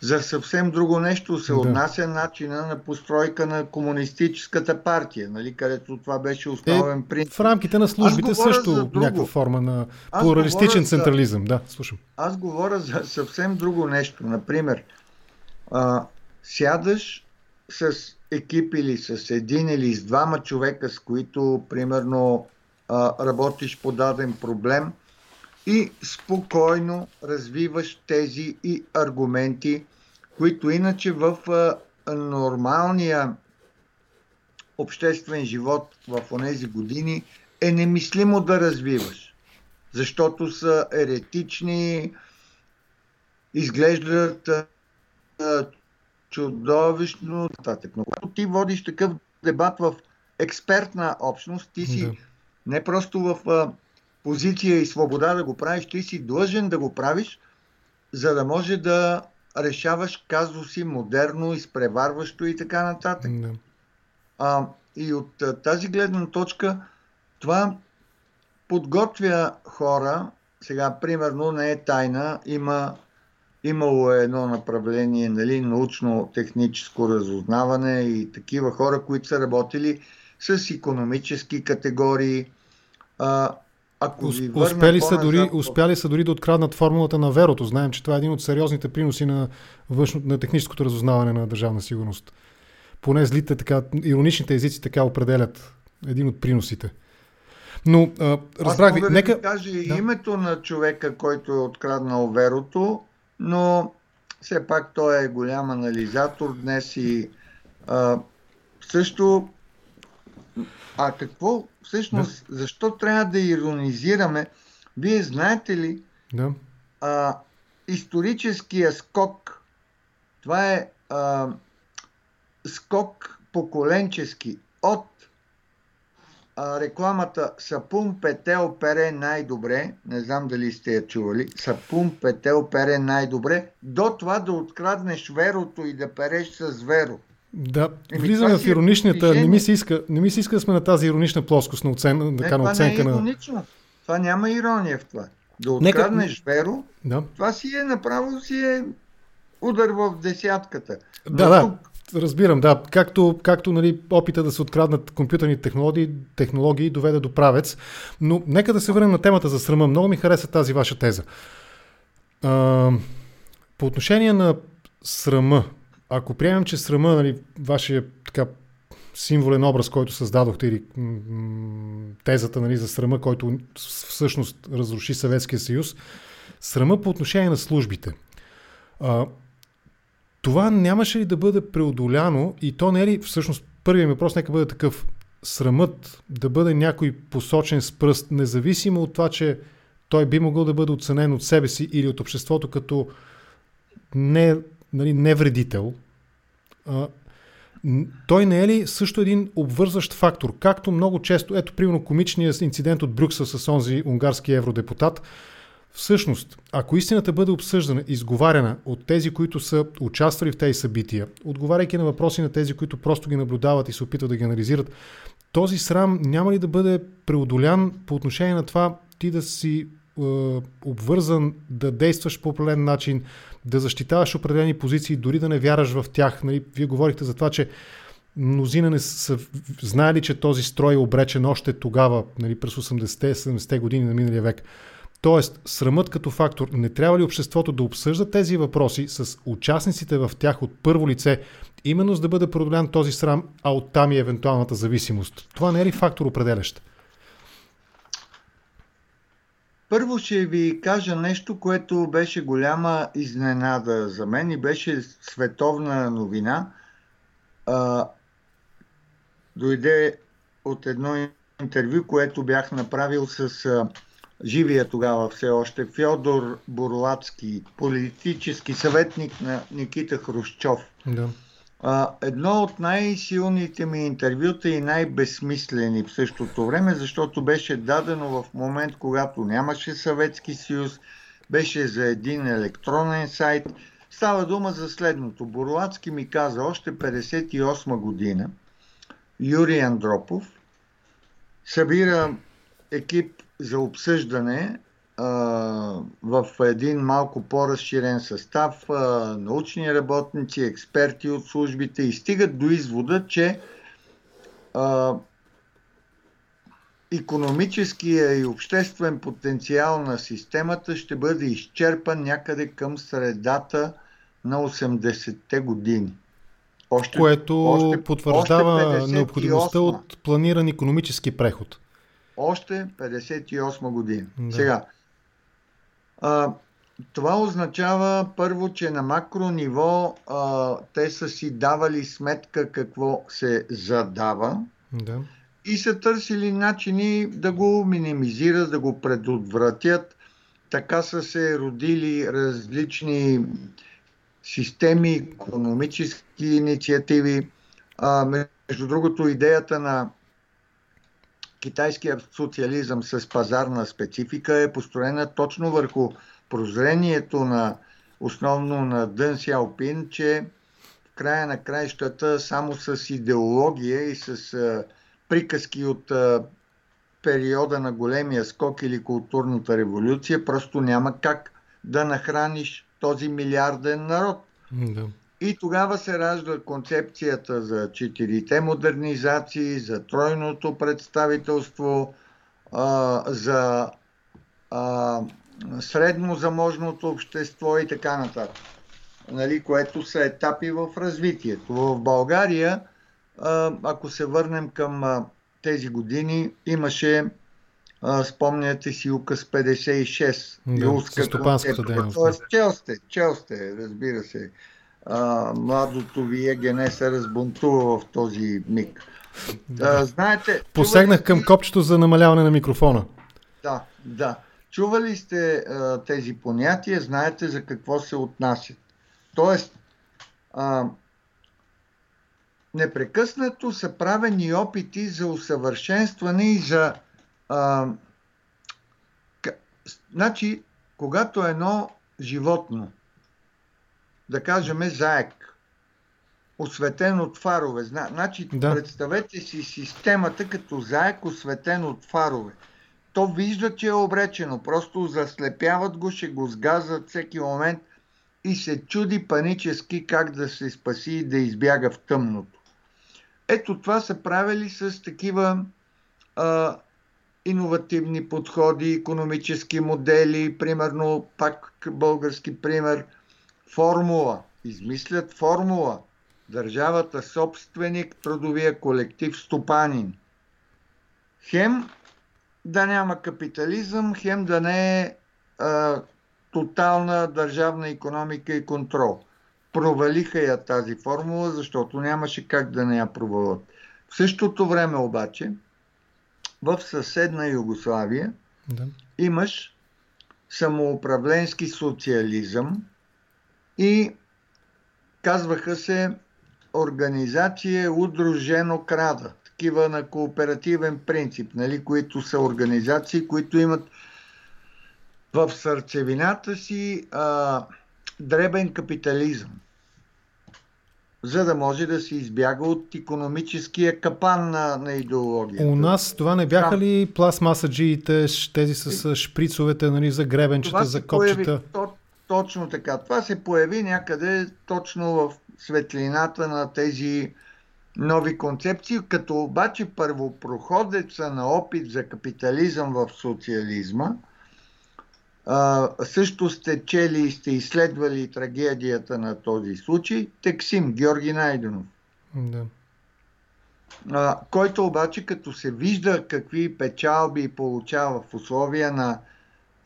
За съвсем друго нещо се да. отнася начина на постройка на комунистическата партия, нали, където това беше основен е, принцип. В рамките на службите също някаква форма на плуралистичен аз централизъм. За, да, слушам. Аз говоря за съвсем друго нещо. Например, а, сядаш с екип или с един или с двама човека, с които, примерно, а, работиш по даден проблем – и спокойно развиваш тези и аргументи, които иначе в нормалния обществен живот в тези години е немислимо да развиваш. Защото са еретични, изглеждат чудовищно нататък. Но когато ти водиш такъв дебат в експертна общност, ти си да. не просто в позиция и свобода да го правиш, ти си длъжен да го правиш, за да може да решаваш казуси модерно, изпреварващо и така нататък. Не. А, и от тази гледна точка това подготвя хора, сега примерно не е тайна, има, имало е едно направление, нали, научно-техническо разузнаване и такива хора, които са работили с економически категории, а, ако ви успели, са дори, успяли са дори да откраднат формулата на верото. Знаем, че това е един от сериозните приноси на, външно, на техническото разузнаване на държавна сигурност. Поне злите, така, ироничните езици така определят един от приносите. Но а, разбрах ви, нека... Да кажа да. името на човека, който е откраднал верото, но все пак той е голям анализатор днес и а, също а какво всъщност, да. защо трябва да иронизираме? Вие знаете ли, да. а, историческия скок, това е а, скок поколенчески от а, рекламата Сапун Петел пере най-добре, не знам дали сте я чували, Сапун Петел пере най-добре, до това да откраднеш верото и да переш с веро. Да, Еми, влизаме в ироничната. Не ми, се иска, не ми се иска да сме на тази иронична плоскост на, оцен, не, така, на оценка. Не е иронично. На... Това няма ирония в това. Да откраднеш Нека... веро, да. това си е направо си е удар в десятката. Но да, тук... Разбирам, да. Както, както нали, опита да се откраднат компютърни технологии, технологии доведе до правец. Но нека да се върнем на темата за срама. Много ми хареса тази ваша теза. А, по отношение на срама, ако приемем, че срама, нали, вашия така символен образ, който създадохте или тезата нали, за срама, който всъщност разруши Съветския съюз, срама по отношение на службите. А, това нямаше ли да бъде преодоляно и то не е ли всъщност първият ми въпрос нека бъде такъв срамът да бъде някой посочен с пръст, независимо от това, че той би могъл да бъде оценен от себе си или от обществото като не нали, невредител, а, той не е ли също един обвързващ фактор? Както много често, ето примерно комичният инцидент от Брюксел с онзи унгарски евродепутат, Всъщност, ако истината бъде обсъждана, изговаряна от тези, които са участвали в тези събития, отговаряйки на въпроси на тези, които просто ги наблюдават и се опитват да ги анализират, този срам няма ли да бъде преодолян по отношение на това ти да си е, обвързан да действаш по определен начин, да защитаваш определени позиции, дори да не вяраш в тях. Нали, вие говорихте за това, че мнозина не са знаели, че този строй е обречен още тогава, нали, през 80-те, 70-те години на миналия век. Тоест, срамът като фактор, не трябва ли обществото да обсъжда тези въпроси с участниците в тях от първо лице, именно за да бъде продолян този срам, а оттам и евентуалната зависимост? Това не е ли фактор определящ? Първо ще ви кажа нещо, което беше голяма изненада за мен и беше световна новина. А, дойде от едно интервю, което бях направил с живия тогава все още Фьодор Бурлацки, политически съветник на Никита Хрущов. Да. А, едно от най-силните ми интервюта и най-безсмислени в същото време, защото беше дадено в момент, когато нямаше Съветски съюз, беше за един електронен сайт. Става дума за следното. Бурлацки ми каза още 58 година, Юрий Андропов събира екип за обсъждане в един малко по-разширен състав, научни работници, експерти от службите и стигат до извода, че економическия и обществен потенциал на системата ще бъде изчерпан някъде към средата на 80-те години. Още, Което още, потвърждава още необходимостта от планиран економически преход. Още 58 година. Да. Сега, а, това означава първо, че на макро ниво а, те са си давали сметка какво се задава да. и са търсили начини да го минимизират, да го предотвратят. Така са се родили различни системи, економически инициативи. А, между другото, идеята на китайския социализъм с пазарна специфика е построена точно върху прозрението на основно на Дън Сяопин, че в края на краищата само с идеология и с а, приказки от а, периода на големия скок или културната революция просто няма как да нахраниш този милиарден народ. Да. И тогава се ражда концепцията за четирите модернизации, за тройното представителство, а, за а, среднозаможното общество и така нататък. Нали, което са етапи в развитието. В България, а, ако се върнем към а, тези години, имаше, а, спомняте си, указ 56. Да, юлска стопанската дейност. Тоест, чел сте, чел сте, разбира се а, младото ви ЕГН се разбунтува в този миг. Да. знаете, Посегнах към копчето за намаляване на микрофона. Да, да. Чували сте а, тези понятия, знаете за какво се отнасят. Тоест, а, непрекъснато са правени опити за усъвършенстване и за. А, к... Значи, когато едно животно да кажем, заек, осветен от фарове. Значи, да. представете си системата като заек, осветен от фарове. То вижда, че е обречено. Просто заслепяват го, ще го сгазат всеки момент и се чуди панически как да се спаси и да избяга в тъмното. Ето това са правили с такива а, иновативни подходи, економически модели, примерно, пак български пример – формула. Измислят формула. Държавата собственик, трудовия колектив стопанин. Хем да няма капитализъм, хем да не е а, тотална държавна економика и контрол. Провалиха я тази формула, защото нямаше как да не я провалят. В същото време обаче, в съседна Югославия да. имаш самоуправленски социализъм, и казваха се организация Удружено Крада, такива на кооперативен принцип, нали, които са организации, които имат в сърцевината си а, дребен капитализъм, за да може да се избяга от економическия капан на, на идеологията. У нас това не бяха ли пластмасаджиите, тези с шприцовете нали, за гребенчета, за копчета? Появи, точно така. Това се появи някъде точно в светлината на тези нови концепции, като обаче първопроходеца на опит за капитализъм в социализма а, също сте чели и сте изследвали трагедията на този случай. Тексим, Георги Найденов. Да. А, който обаче, като се вижда какви печалби получава в условия на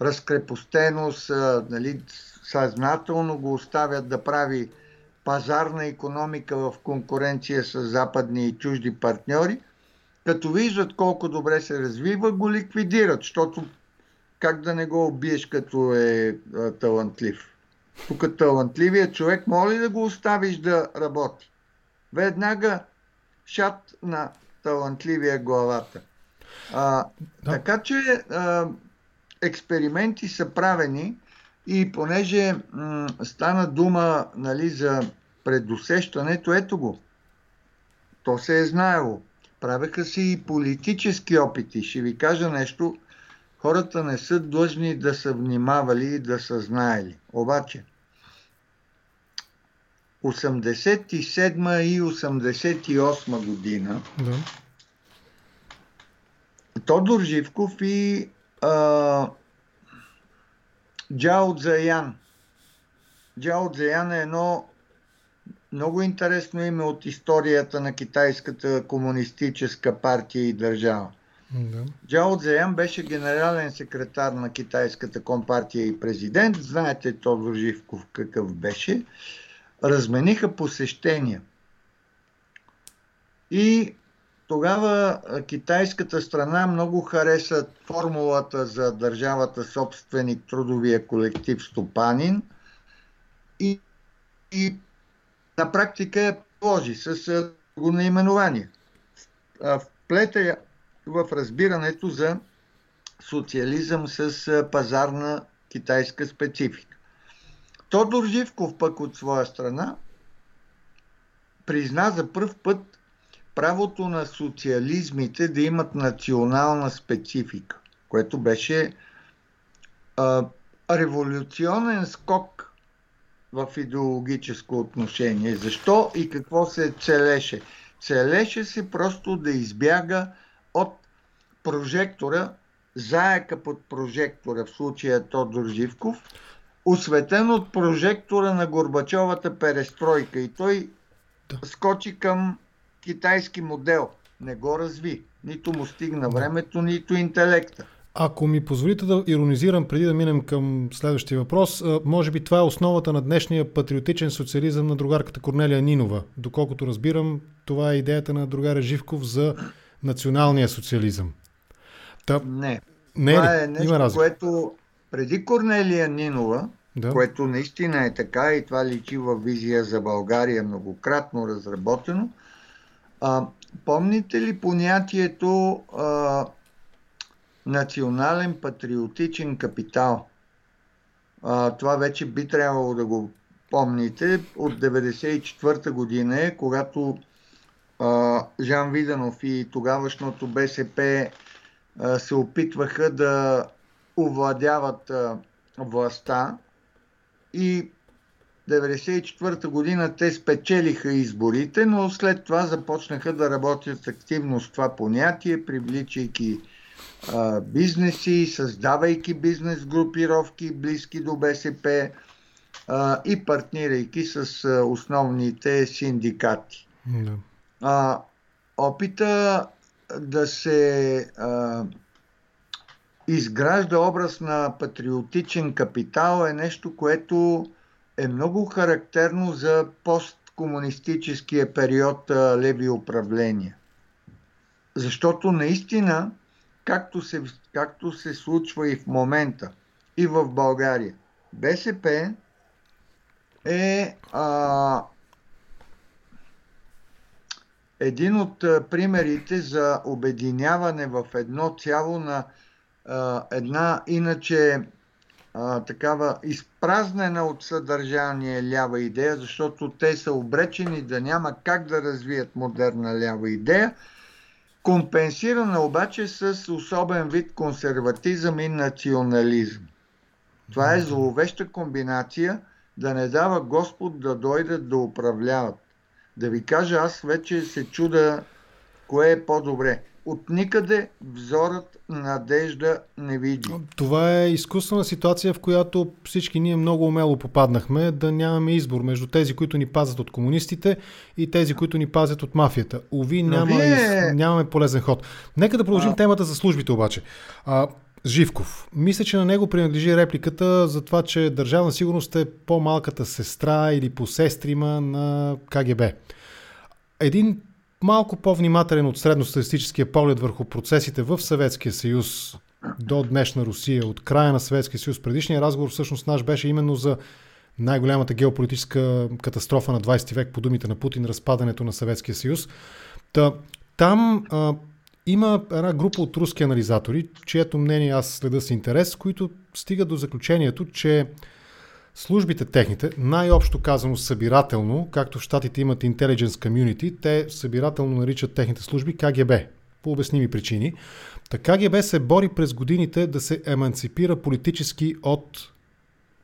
разкрепостеност, нали, съзнателно го оставят да прави пазарна економика в конкуренция с западни и чужди партньори, като виждат колко добре се развива, го ликвидират, защото как да не го убиеш като е а, талантлив. Тук талантливият човек моли да го оставиш да работи. Веднага шат на талантливия главата. А, да. Така че а, експерименти са правени и понеже м- стана дума нали, за предусещането, ето го. То се е знаело. Правеха се и политически опити. Ще ви кажа нещо. Хората не са длъжни да са внимавали и да са знаели. Обаче, 87 и 88 година да. Тодор Живков и а, Джао Цзаян. Джао Цзаян е едно много интересно име от историята на китайската комунистическа партия и държава. Да. Джао Цзаян беше генерален секретар на китайската компартия и президент. Знаете Тодор Живков какъв беше. Размениха посещения. И тогава китайската страна много хареса формулата за държавата собственик, трудовия колектив Стопанин и, и на практика я положи с го наименование. Вплета я в разбирането за социализъм с пазарна китайска специфика. Тодор Живков пък от своя страна призна за първ път правото на социализмите да имат национална специфика, което беше а, революционен скок в идеологическо отношение. Защо и какво се целеше? Целеше се просто да избяга от прожектора, заека под прожектора, в случая Тодор Живков, осветен от прожектора на Горбачовата перестройка. И той да. скочи към китайски модел. Не го разви. Нито му стигна времето, нито интелекта. Ако ми позволите да иронизирам преди да минем към следващия въпрос, може би това е основата на днешния патриотичен социализъм на другарката Корнелия Нинова. Доколкото разбирам, това е идеята на другаря Живков за националния социализъм. Та... Не. не. Това е нещо, Има което преди Корнелия Нинова, да. което наистина е така и това личи в визия за България многократно разработено, а, помните ли понятието а, национален патриотичен капитал? А, това вече би трябвало да го помните. От 1994 година е, когато а, Жан Виданов и тогавашното БСП а, се опитваха да овладяват а, властта и 1994 година те спечелиха изборите, но след това започнаха да работят активно с това понятие, привличайки а, бизнеси, създавайки бизнес групировки близки до БСП а, и партнирайки с а, основните синдикати. Да. А, опита да се а, изгражда образ на патриотичен капитал е нещо, което е много характерно за посткомунистическия период леви управления. Защото наистина, както се, както се случва и в момента, и в България, БСП е а, един от примерите за обединяване в едно цяло на а, една иначе а, такава изпразнена от съдържание лява идея, защото те са обречени да няма как да развият модерна лява идея, компенсирана обаче с особен вид консерватизъм и национализъм. Това е зловеща комбинация да не дава Господ да дойдат да управляват. Да ви кажа, аз вече се чуда кое е по-добре. От никъде взорът надежда не види. Това е изкуствена ситуация, в която всички ние много умело попаднахме да нямаме избор между тези, които ни пазят от комунистите и тези, които ни пазят от мафията. Ови, няма, вие... нямаме полезен ход. Нека да продължим а... темата за службите обаче. А, Живков. Мисля, че на него принадлежи репликата за това, че държавна сигурност е по-малката сестра или посестрима на КГБ. Един малко по-внимателен от средностатистическия поглед върху процесите в Съветския съюз до днешна Русия, от края на Съветския съюз. Предишният разговор всъщност наш беше именно за най-голямата геополитическа катастрофа на 20 век по думите на Путин, разпадането на Съветския съюз. Та, там а, има една група от руски анализатори, чието мнение аз следа с интерес, които стигат до заключението, че службите техните, най-общо казано събирателно, както в щатите имат Intelligence Community, те събирателно наричат техните служби КГБ, по обясними причини. Така КГБ се бори през годините да се еманципира политически от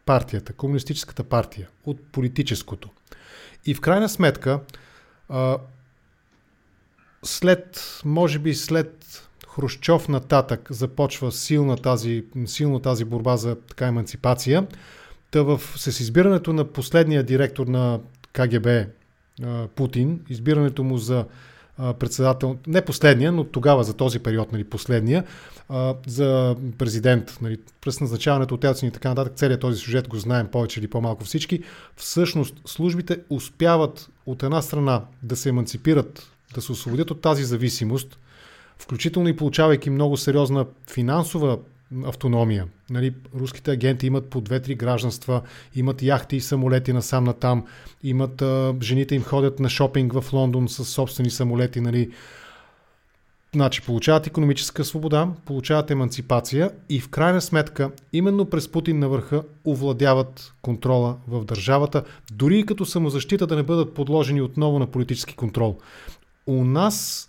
партията, комунистическата партия, от политическото. И в крайна сметка, след, може би след Хрущов нататък започва силна тази, силно тази борба за така емансипация. Та в, с избирането на последния директор на КГБ Путин, избирането му за председател, не последния, но тогава за този период, нали, последния, за президент, нали, през назначаването от Елцин и така нататък, целият този сюжет го знаем повече или по-малко всички. Всъщност службите успяват от една страна да се емансипират да се освободят от тази зависимост, включително и получавайки много сериозна финансова автономия. Нали, руските агенти имат по две-три гражданства, имат яхти и самолети насам на там, имат а, жените им ходят на шопинг в Лондон с собствени самолети. Нали. Значи, получават економическа свобода, получават емансипация и в крайна сметка, именно през Путин на върха овладяват контрола в държавата, дори и като самозащита да не бъдат подложени отново на политически контрол у нас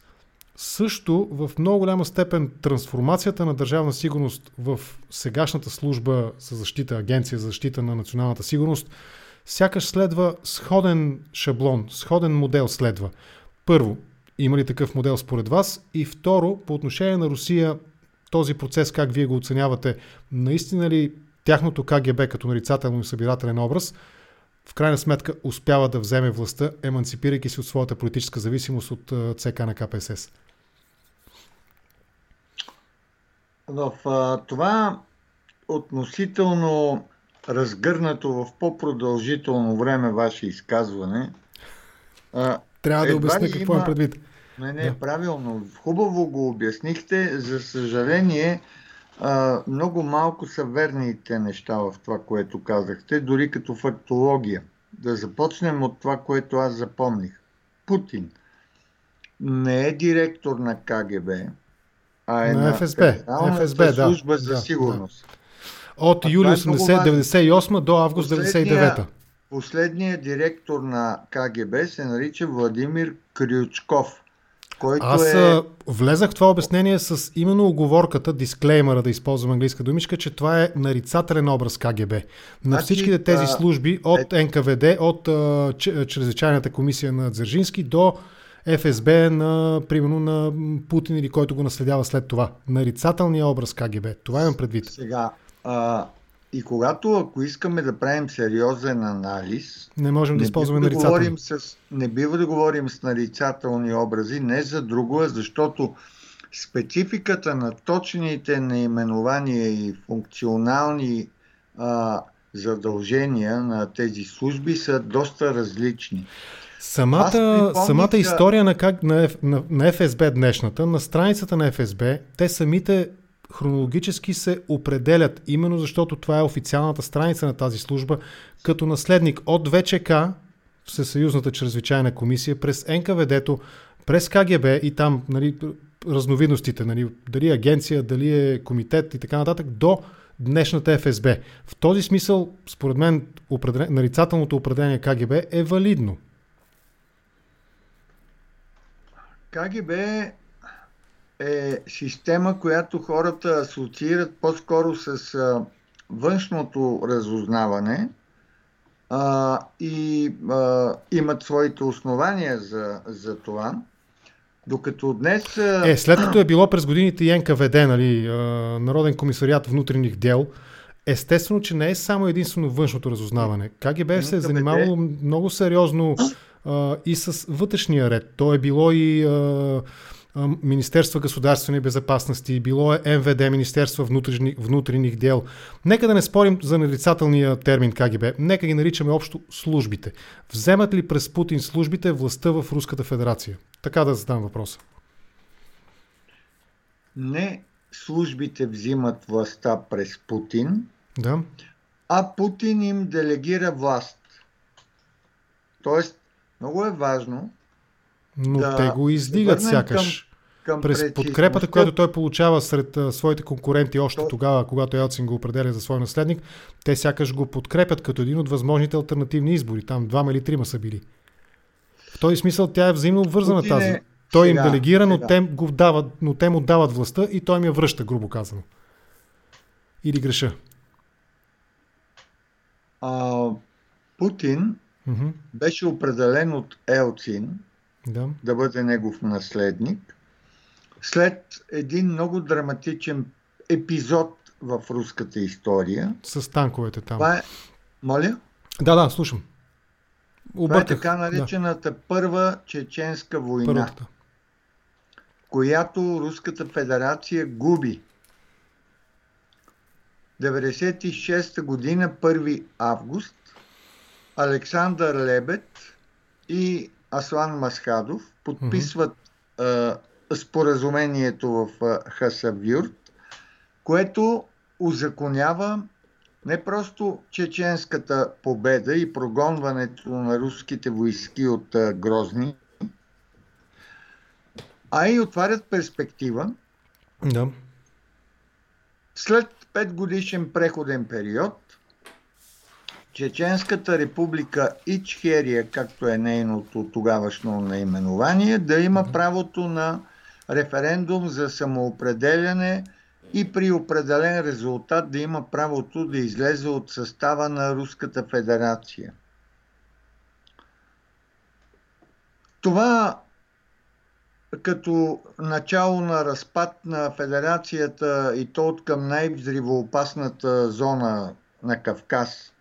също в много голяма степен трансформацията на държавна сигурност в сегашната служба за защита, агенция за защита на националната сигурност, сякаш следва сходен шаблон, сходен модел следва. Първо, има ли такъв модел според вас? И второ, по отношение на Русия, този процес, как вие го оценявате, наистина ли тяхното КГБ като нарицателно и събирателен образ – в крайна сметка успява да вземе властта, емансипирайки се от своята политическа зависимост от ЦК на КПСС? В а, това относително разгърнато в по-продължително време ваше изказване. А, Трябва да обясня какво има... е предвид. Не, не, да. правилно. Хубаво го обяснихте. За съжаление, а, много малко са верните неща в това, което казахте, дори като фактология. Да започнем от това, което аз запомних. Путин не е директор на КГБ, а е на, на ФСБ, ФСБ служба да, за сигурност. Да. От юли 1998 до август 1999. Последният директор на КГБ се нарича Владимир Крючков. Който Аз е... влезах в това обяснение с именно оговорката, дисклеймера, да използвам английска думичка, че това е нарицателен образ КГБ. На значи, всичките тези а... служби, от е... НКВД, от а, Чрезвичайната комисия на Дзержински до ФСБ на, примерно, на Путин или който го наследява след това. Нарицателният образ КГБ. Това имам предвид. Сега, а, и когато, ако искаме да правим сериозен анализ, не можем да използваме да нарицателни. С, не бива да говорим с нарицателни образи, не за друго, защото спецификата на точните наименования и функционални а, задължения на тези служби са доста различни. Самата, самата история на, как, на, на, на ФСБ днешната, на страницата на ФСБ, те самите хронологически се определят, именно защото това е официалната страница на тази служба, като наследник от ВЧК, Всесъюзната чрезвичайна комисия, през НКВД-то, през КГБ и там нали, разновидностите, нали, дали агенция, дали е комитет и така нататък, до днешната ФСБ. В този смисъл, според мен, определен, нарицателното определение КГБ е валидно. КГБ е система, която хората асоциират по-скоро с а, външното разузнаване а, и а, имат своите основания за, за това. Докато днес... Е, след като е било през годините и НКВД, нали, Народен комисариат внутренних дел, естествено, че не е само единствено външното разузнаване. КГБ се е занимавало много сериозно а, и с вътрешния ред. То е било и а, Министерство государствени безопасности, било е МВД, Министерство внутрени, внутренних дел. Нека да не спорим за нарицателния термин КГБ, нека ги наричаме общо службите. Вземат ли през Путин службите властта в Руската федерация? Така да задам въпроса. Не службите взимат властта през Путин, да. а Путин им делегира власт. Тоест, много е важно. Но да те го издигат сякаш. Към, към през подкрепата, която той получава сред а, своите конкуренти още То... тогава, когато Елцин го определя за свой наследник, те сякаш го подкрепят като един от възможните альтернативни избори. Там двама или трима са били. В този смисъл тя е взаимно обвързана Путин тази. Е... Той сега, им делегира, но те, го дават, но те му дават властта и той им я връща, грубо казано. Или греша. А, Путин mm-hmm. беше определен от Елцин да. да бъде негов наследник след един много драматичен епизод в руската история. С танковете там. Това е... Моля? Да, да, слушам. Обърках. Това е така наречената да. първа чеченска война, Първата. която Руската федерация губи. 96 година, 1 август, Александър Лебед и Аслан Масхадов подписват mm-hmm споразумението в Хасавюрт, което узаконява не просто чеченската победа и прогонването на руските войски от Грозни, а и отварят перспектива да. след 5 годишен преходен период Чеченската република Ичхерия, както е нейното тогавашно наименование, да има правото на референдум за самоопределяне и при определен резултат да има правото да излезе от състава на Руската федерация. Това като начало на разпад на федерацията и то от към най-взривоопасната зона на Кавказ,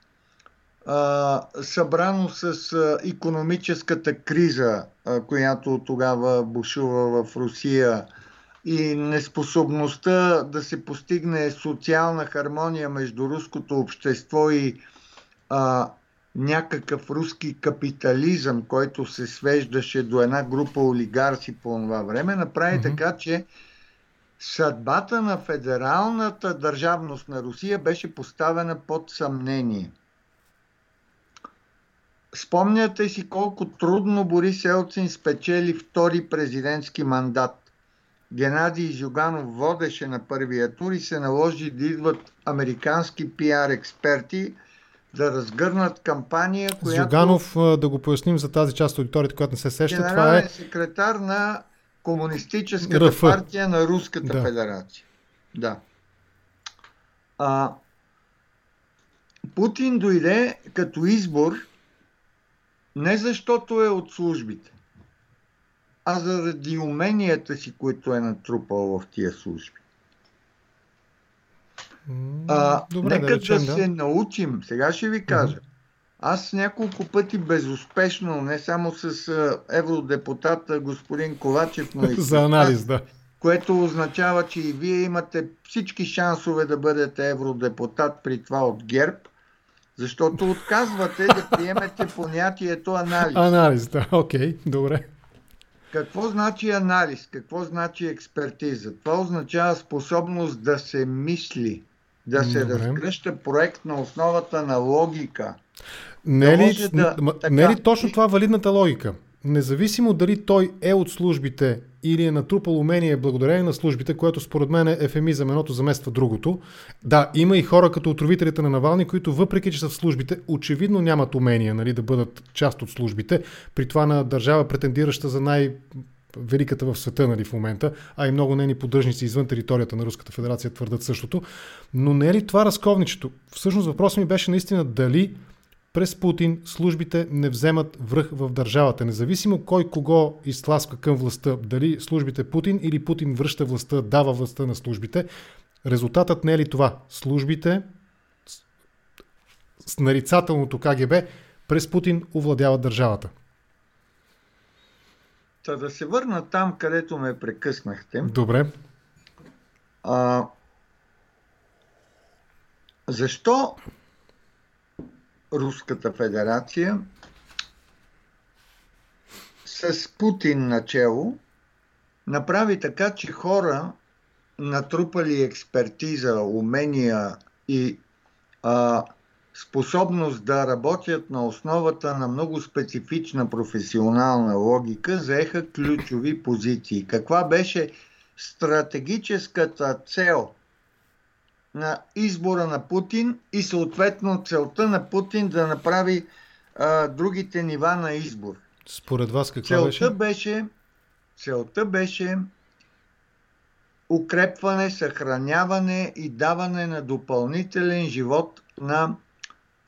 събрано с економическата криза която тогава бушува в Русия и неспособността да се постигне социална хармония между руското общество и а, някакъв руски капитализъм, който се свеждаше до една група олигарси по това време, направи mm-hmm. така, че съдбата на федералната държавност на Русия беше поставена под съмнение – Спомняте си колко трудно Борис Елцин спечели втори президентски мандат. Геннадий Зюганов водеше на първия тур и се наложи да идват американски пиар експерти да разгърнат кампания, която... Зюганов, да го поясним за тази част от аудиторията, която не се сеща, това е... секретар на Комунистическата РФ. партия на Руската да. федерация. Да. А, Путин дойде като избор не защото е от службите, а заради уменията си, които е натрупал в тия служби. А, Добре, нека да, речем, да се научим. Сега ще ви кажа. Аз няколко пъти безуспешно, не само с евродепутата господин Ковачев, но и за анализ, да. Което означава, че и вие имате всички шансове да бъдете евродепутат при това от ГЕРБ – защото отказвате да приемете понятието анализ. Анализ, да, окей, okay, добре. Какво значи анализ? Какво значи експертиза? Това означава способност да се мисли, да се Добре. разгръща проект на основата на логика. Не е ли, да, така... не е ли точно това валидната логика? Независимо дали той е от службите или е натрупал умение благодарение на службите, което според мен е ефемизъм, едното замества другото. Да, има и хора като отровителите на Навални, които въпреки, че са в службите, очевидно нямат умение нали, да бъдат част от службите, при това на държава претендираща за най- великата в света нали, в момента, а и много нейни поддръжници извън територията на Руската федерация твърдат същото. Но не е ли това разковничето? Всъщност въпросът ми беше наистина дали през Путин службите не вземат връх в държавата, независимо кой кого изтласка към властта, дали службите Путин или Путин връща властта, дава властта на службите. Резултатът не е ли това? Службите с нарицателното КГБ през Путин овладяват държавата. Та да се върна там, където ме прекъснахте. Добре. А, защо Руската федерация с Путин начело направи така, че хора, натрупали експертиза, умения и а, способност да работят на основата на много специфична професионална логика, заеха ключови позиции. Каква беше стратегическата цел на избора на Путин и съответно целта на Путин да направи а, другите нива на избор? Според вас каква целта беше? беше? Целта беше укрепване, съхраняване и даване на допълнителен живот на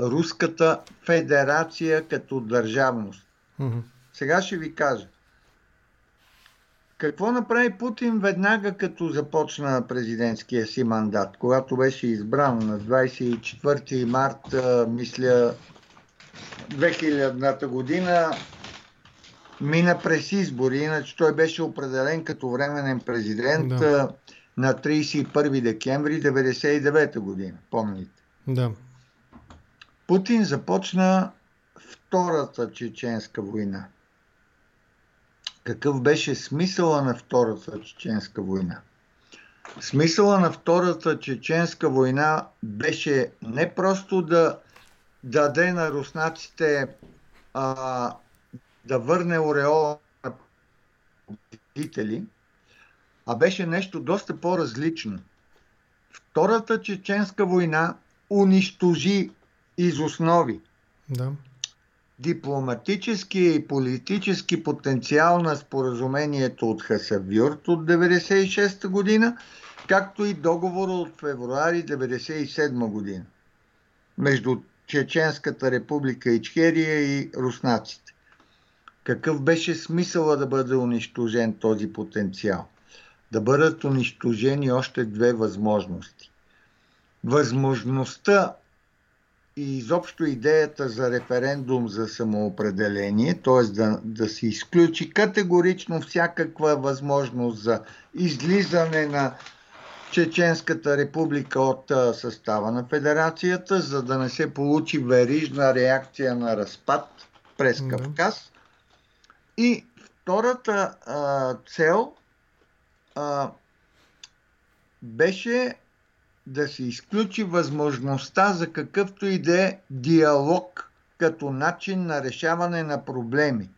Руската федерация като държавност. Мгм. Сега ще ви кажа. Какво направи Путин веднага като започна президентския си мандат, когато беше избран на 24 март, мисля, 2000-та година, мина през избори, иначе той беше определен като временен президент Да. на 31 декември 1999 година, помните. Да. Путин започна Втората чеченска война. Какъв беше смисъла на Втората чеченска война? Смисъла на Втората чеченска война беше не просто да даде на руснаците а, да върне ореола на победители, а беше нещо доста по-различно. Втората чеченска война унищожи из основи Да. Дипломатическия и политически потенциал на споразумението от Хасавюрт от 1996 година, както и договора от февруари 1997 година между Чеченската република Ичхерия и руснаците. Какъв беше смисъла да бъде унищожен този потенциал? Да бъдат унищожени още две възможности. Възможността и изобщо идеята за референдум за самоопределение, т.е. Да, да се изключи категорично всякаква възможност за излизане на Чеченската република от състава на федерацията, за да не се получи верижна реакция на разпад през Да. Кавказ. И втората а, цел а, беше да се изключи възможността за какъвто и да е диалог като начин на решаване на проблеми.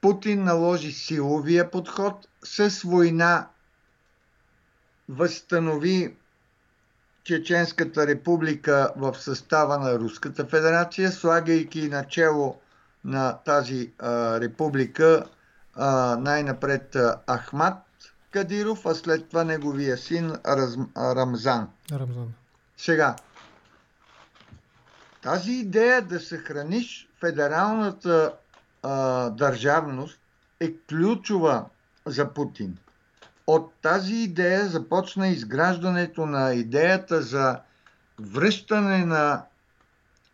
Путин наложи силовия подход с война, възстанови Чеченската република в състава на Руската федерация, слагайки начало на тази а, република а, най-напред а, Ахмат Кадиров, а след това неговия син Раз, Рамзан. Рамзан. Сега, тази идея да съхраниш федералната а, държавност е ключова за Путин. От тази идея започна изграждането на идеята за връщане на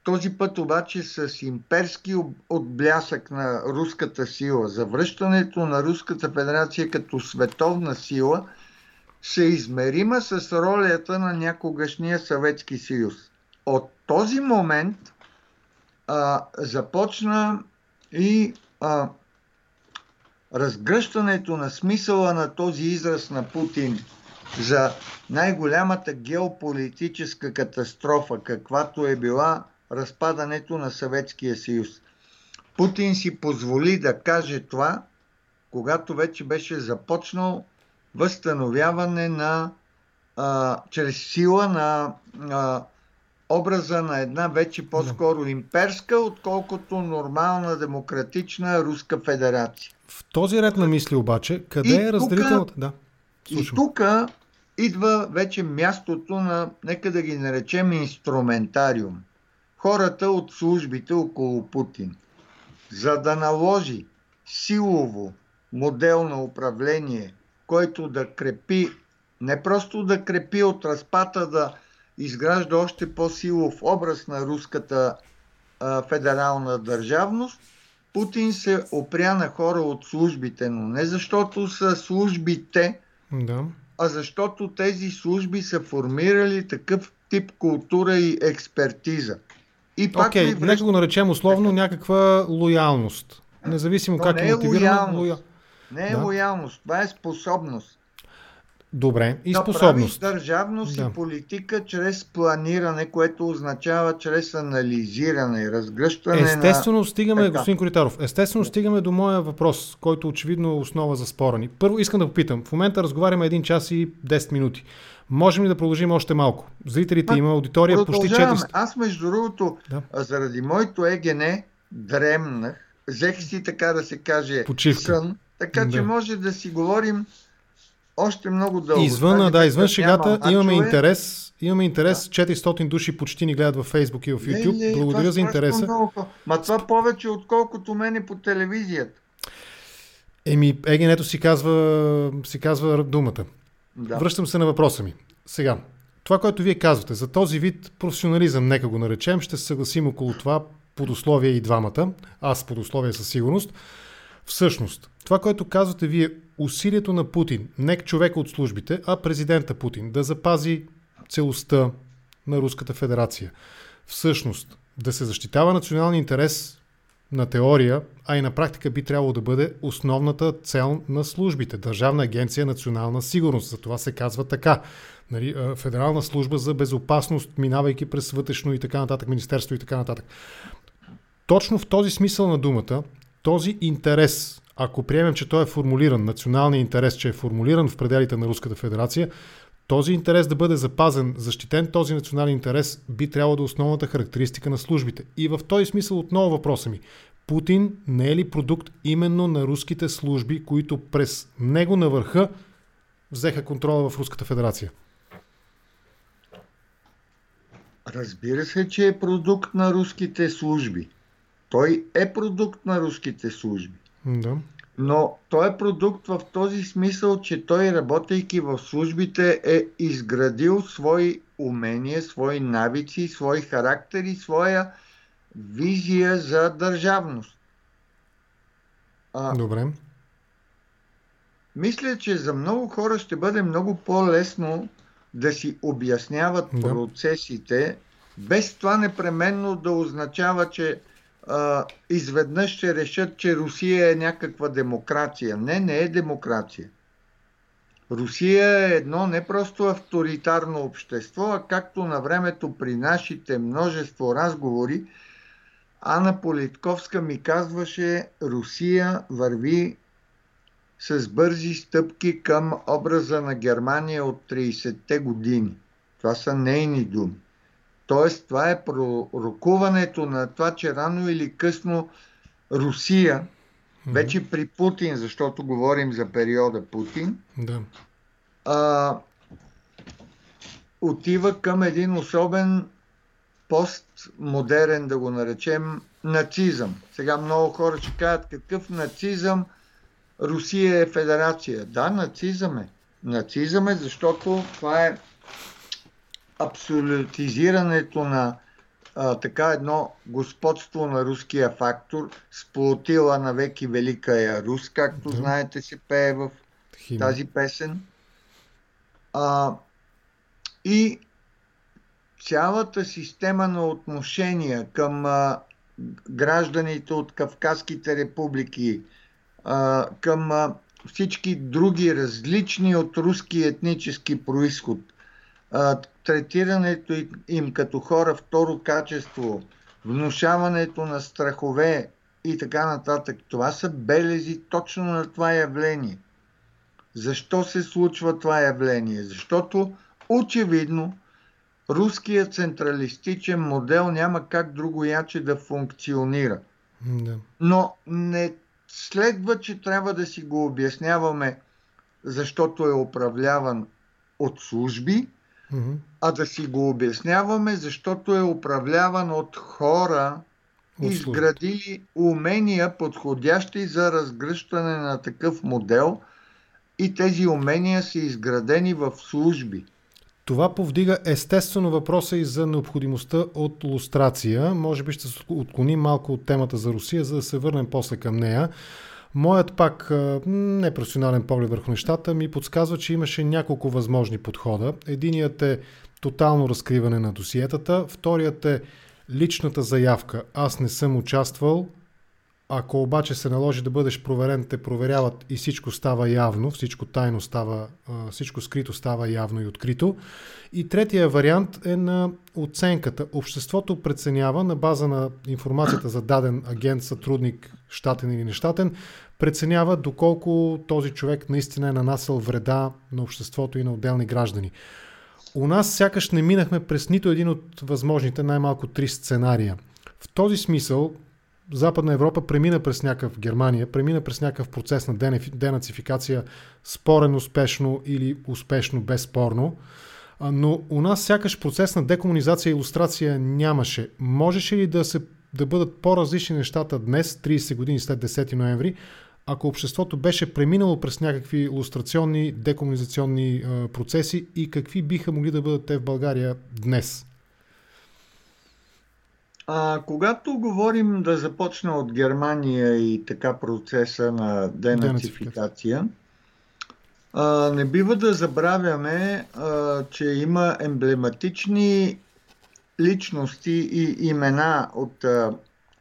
този път обаче с имперски отблясък на руската сила, за връщането на Руската федерация като световна сила, съизмерима с ролята на някогашния Съветски съюз. От този момент а, започна и а, разгръщането на смисъла на този израз на Путин за най-голямата геополитическа катастрофа, каквато е била разпадането на Съветския съюз. Путин си позволи да каже това, когато вече беше започнал възстановяване на а, чрез сила на а, образа на една вече по-скоро имперска, отколкото нормална демократична Руска федерация. В този ред на мисли обаче, къде И е разделителната? Да. И тук идва вече мястото на, нека да ги наречем инструментариум. Хората от службите около Путин. За да наложи силово модел на управление, който да крепи, не просто да крепи от разпата, да изгражда още по-силов образ на руската а, федерална държавност, Путин се опря на хора от службите, но не защото са службите, да. а защото тези служби са формирали такъв тип култура и експертиза. И пак Окей, okay, връщ... нека го наречем условно някаква лоялност. Независимо как е, е мотивирано. Лоялност. Не е да. лоялност, това е способност. Добре, и да способност. Да държавност да. и политика чрез планиране, което означава чрез анализиране разгръщане Естествено на... стигаме, така. господин Коритаров, естествено стигаме до моя въпрос, който очевидно е основа за спора ни. Първо искам да попитам, в момента разговаряме 1 час и 10 минути. Можем ли да продължим още малко? Зрителите а, има аудитория почти 400. Аз между другото, да. заради моето ЕГН дремнах, взех си така да се каже Почивка. сън, така да. че може да си говорим още много дълго. Извън, да, извън шегата имаме интерес. Имаме интерес. Да. 400 души почти ни гледат във Facebook и в YouTube. Не, не, Благодаря за интереса. Много. Ма това повече, отколкото мене по телевизията. Еми, Егенето си казва, си казва думата. Да. Връщам се на въпроса ми. Сега, това, което вие казвате, за този вид професионализъм, нека го наречем, ще се съгласим около това под условие и двамата. Аз под условие със сигурност. Всъщност, това, което казвате вие, усилието на Путин, не човек от службите, а президента Путин, да запази целостта на Руската федерация. Всъщност, да се защитава националния интерес на теория, а и на практика би трябвало да бъде основната цел на службите. Държавна агенция национална сигурност. За това се казва така. Нали, Федерална служба за безопасност, минавайки през вътрешно и така нататък, Министерство и така нататък. Точно в този смисъл на думата, този интерес ако приемем, че той е формулиран, националният интерес, че е формулиран в пределите на Руската федерация, този интерес да бъде запазен, защитен този национален интерес би трябвало да е основната характеристика на службите. И в този смисъл отново въпроса ми. Путин не е ли продукт именно на руските служби, които през него на върха взеха контрола в Руската федерация? Разбира се, че е продукт на руските служби. Той е продукт на руските служби. Да. Но той е продукт в този смисъл, че той, работейки в службите, е изградил свои умения, свои навици, свои характери, своя визия за държавност. А, Добре. Мисля, че за много хора ще бъде много по-лесно да си обясняват да. процесите, без това непременно да означава, че а, изведнъж ще решат, че Русия е някаква демокрация. Не, не е демокрация. Русия е едно не просто авторитарно общество, а както на времето при нашите множество разговори, Ана Политковска ми казваше, Русия върви с бързи стъпки към образа на Германия от 30-те години. Това са нейни думи. Тоест, това е пророкуването на това, че рано или късно Русия, вече при Путин, защото говорим за периода Путин, да. а, отива към един особен постмодерен, да го наречем, нацизъм. Сега много хора ще кажат какъв нацизъм Русия е федерация. Да, нацизъм е. Нацизъм е, защото това е абсолютизирането на а, така едно господство на руския фактор, сплотила на веки велика е Рус, както да. знаете се пее в Хим. тази песен. А, и цялата система на отношения към а, гражданите от Кавказските републики, а, към а, всички други различни от руски етнически происход – третирането им като хора второ качество, внушаването на страхове и така нататък. Това са белези точно на това явление. Защо се случва това явление? Защото очевидно руският централистичен модел няма как друго яче да функционира. Да. Но не следва, че трябва да си го обясняваме, защото е управляван от служби, mm-hmm. а да си го обясняваме, защото е управляван от хора, изградили умения, подходящи за разгръщане на такъв модел и тези умения са изградени в служби. Това повдига естествено въпроса и за необходимостта от лустрация. Може би ще се отклоним малко от темата за Русия, за да се върнем после към нея. Моят пак непрофесионален поглед върху нещата ми подсказва, че имаше няколко възможни подхода. Единият е тотално разкриване на досиетата, вторият е личната заявка. Аз не съм участвал, ако обаче се наложи да бъдеш проверен, те проверяват и всичко става явно, всичко тайно става, всичко скрито става явно и открито. И третия вариант е на оценката. Обществото преценява на база на информацията за даден агент, сътрудник, щатен или нещатен, преценява доколко този човек наистина е нанасял вреда на обществото и на отделни граждани. У нас сякаш не минахме през нито един от възможните най-малко три сценария. В този смисъл Западна Европа премина през някакъв Германия, премина през някакъв процес на денацификация, спорен успешно или успешно безспорно. Но у нас сякаш процес на декомунизация и иллюстрация нямаше. Можеше ли да, се, да бъдат по-различни нещата днес, 30 години след 10 ноември, ако обществото беше преминало през някакви иллюстрационни, декомунизационни процеси и какви биха могли да бъдат те в България днес? А, когато говорим да започна от Германия и така процеса на денацификация, а, не бива да забравяме, а, че има емблематични личности и имена от а,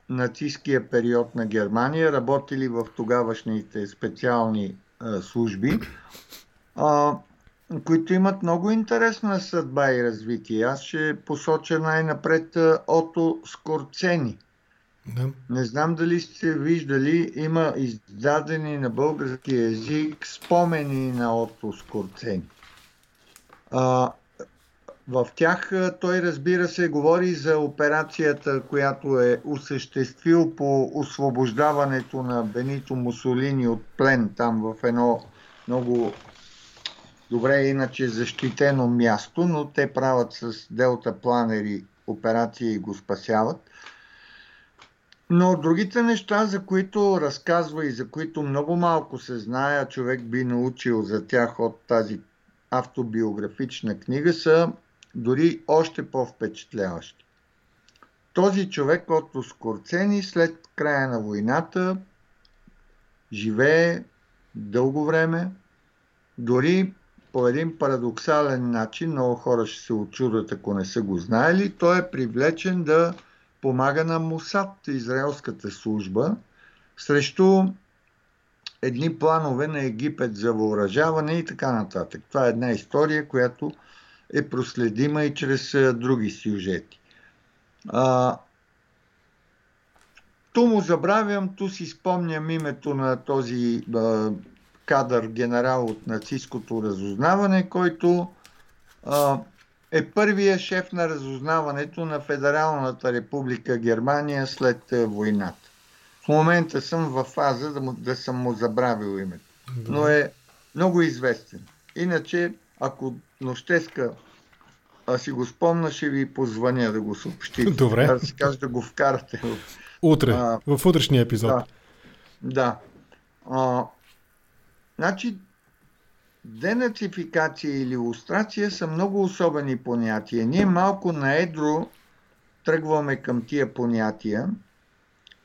нацистския период на Германия, работили в тогавашните специални а, служби. А, които имат много интересна съдба и развитие. Аз ще посоча най-напред Ото Скорцени. Да. Не знам дали сте виждали, има издадени на български язик спомени на Ото Скорцени. А, в тях той, разбира се, говори за операцията, която е осъществил по освобождаването на Бенито Мусолини от плен там в едно много добре иначе защитено място, но те правят с делта планери операции и го спасяват. Но другите неща, за които разказва и за които много малко се знае, а човек би научил за тях от тази автобиографична книга, са дори още по-впечатляващи. Този човек от Скорцени след края на войната живее дълго време, дори по един парадоксален начин, много хора ще се очудят, ако не са го знаели, той е привлечен да помага на Мусад, израелската служба, срещу едни планове на Египет за въоръжаване и така нататък. Това е една история, която е проследима и чрез други сюжети. А, ту му забравям, ту си спомням името на този а, кадър генерал от нацистското разузнаване, който а, е първия шеф на разузнаването на Федералната република Германия след войната. В момента съм в фаза да, му, да съм му забравил името. Но е много известен. Иначе, ако нощеска а си го спомна, ще ви позвъня да го съобщите. Добре. Да си кажа да го вкарате. Утре, а, в утрешния епизод. Да. да. А, Значи, денацификация или лустрация са много особени понятия. Ние малко на едро тръгваме към тия понятия.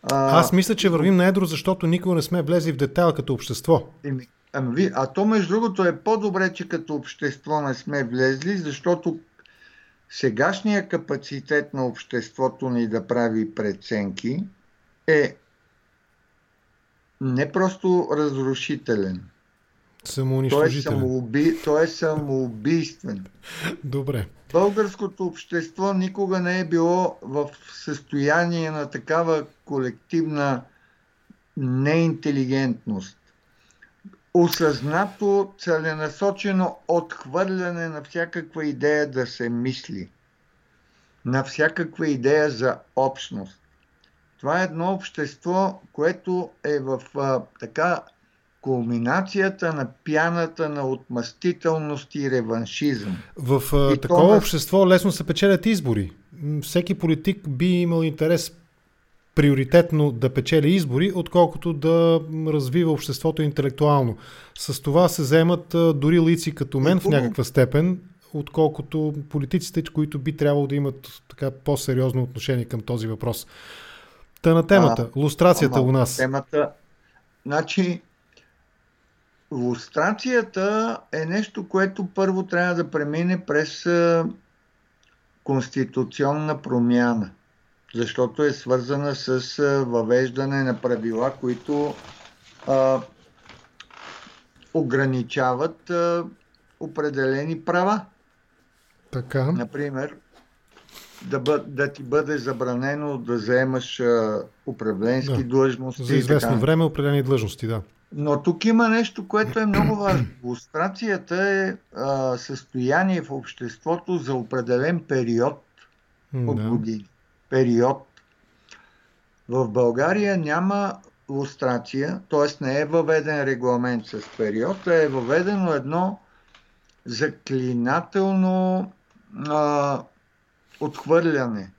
А, Аз мисля, че вървим на едро, защото никога не сме влезли в детайл като общество. Ами, а то, между другото, е по-добре, че като общество не сме влезли, защото сегашния капацитет на обществото ни да прави преценки е не просто разрушителен, той е, самоуби... Той е самоубийствен. Добре. Българското общество никога не е било в състояние на такава колективна неинтелигентност. Осъзнато, целенасочено отхвърляне на всякаква идея да се мисли. На всякаква идея за общност. Това е едно общество, което е в а, така кулминацията на пяната на отмъстителност и реваншизъм. В а, такова на... общество лесно се печелят избори. Всеки политик би имал интерес приоритетно да печели избори, отколкото да развива обществото интелектуално. С това се вземат дори лици като мен в някаква степен, отколкото политиците, които би трябвало да имат така по-сериозно отношение към този въпрос. Та на темата, а, лустрацията ама, у нас. Темата, значи, лустрацията е нещо, което първо трябва да премине през конституционна промяна защото е свързана с въвеждане на правила, които а, ограничават а, определени права. Така. Например, да, бъ, да ти бъде забранено да заемаш а, управленски да. длъжности. За известно така. време определени длъжности, да. Но тук има нещо, което е много важно. Лустрацията е а, състояние в обществото за определен период от да. години период. В България няма лустрация, т.е. не е въведен регламент с период, а е въведено едно заклинателно а, отхвърляне.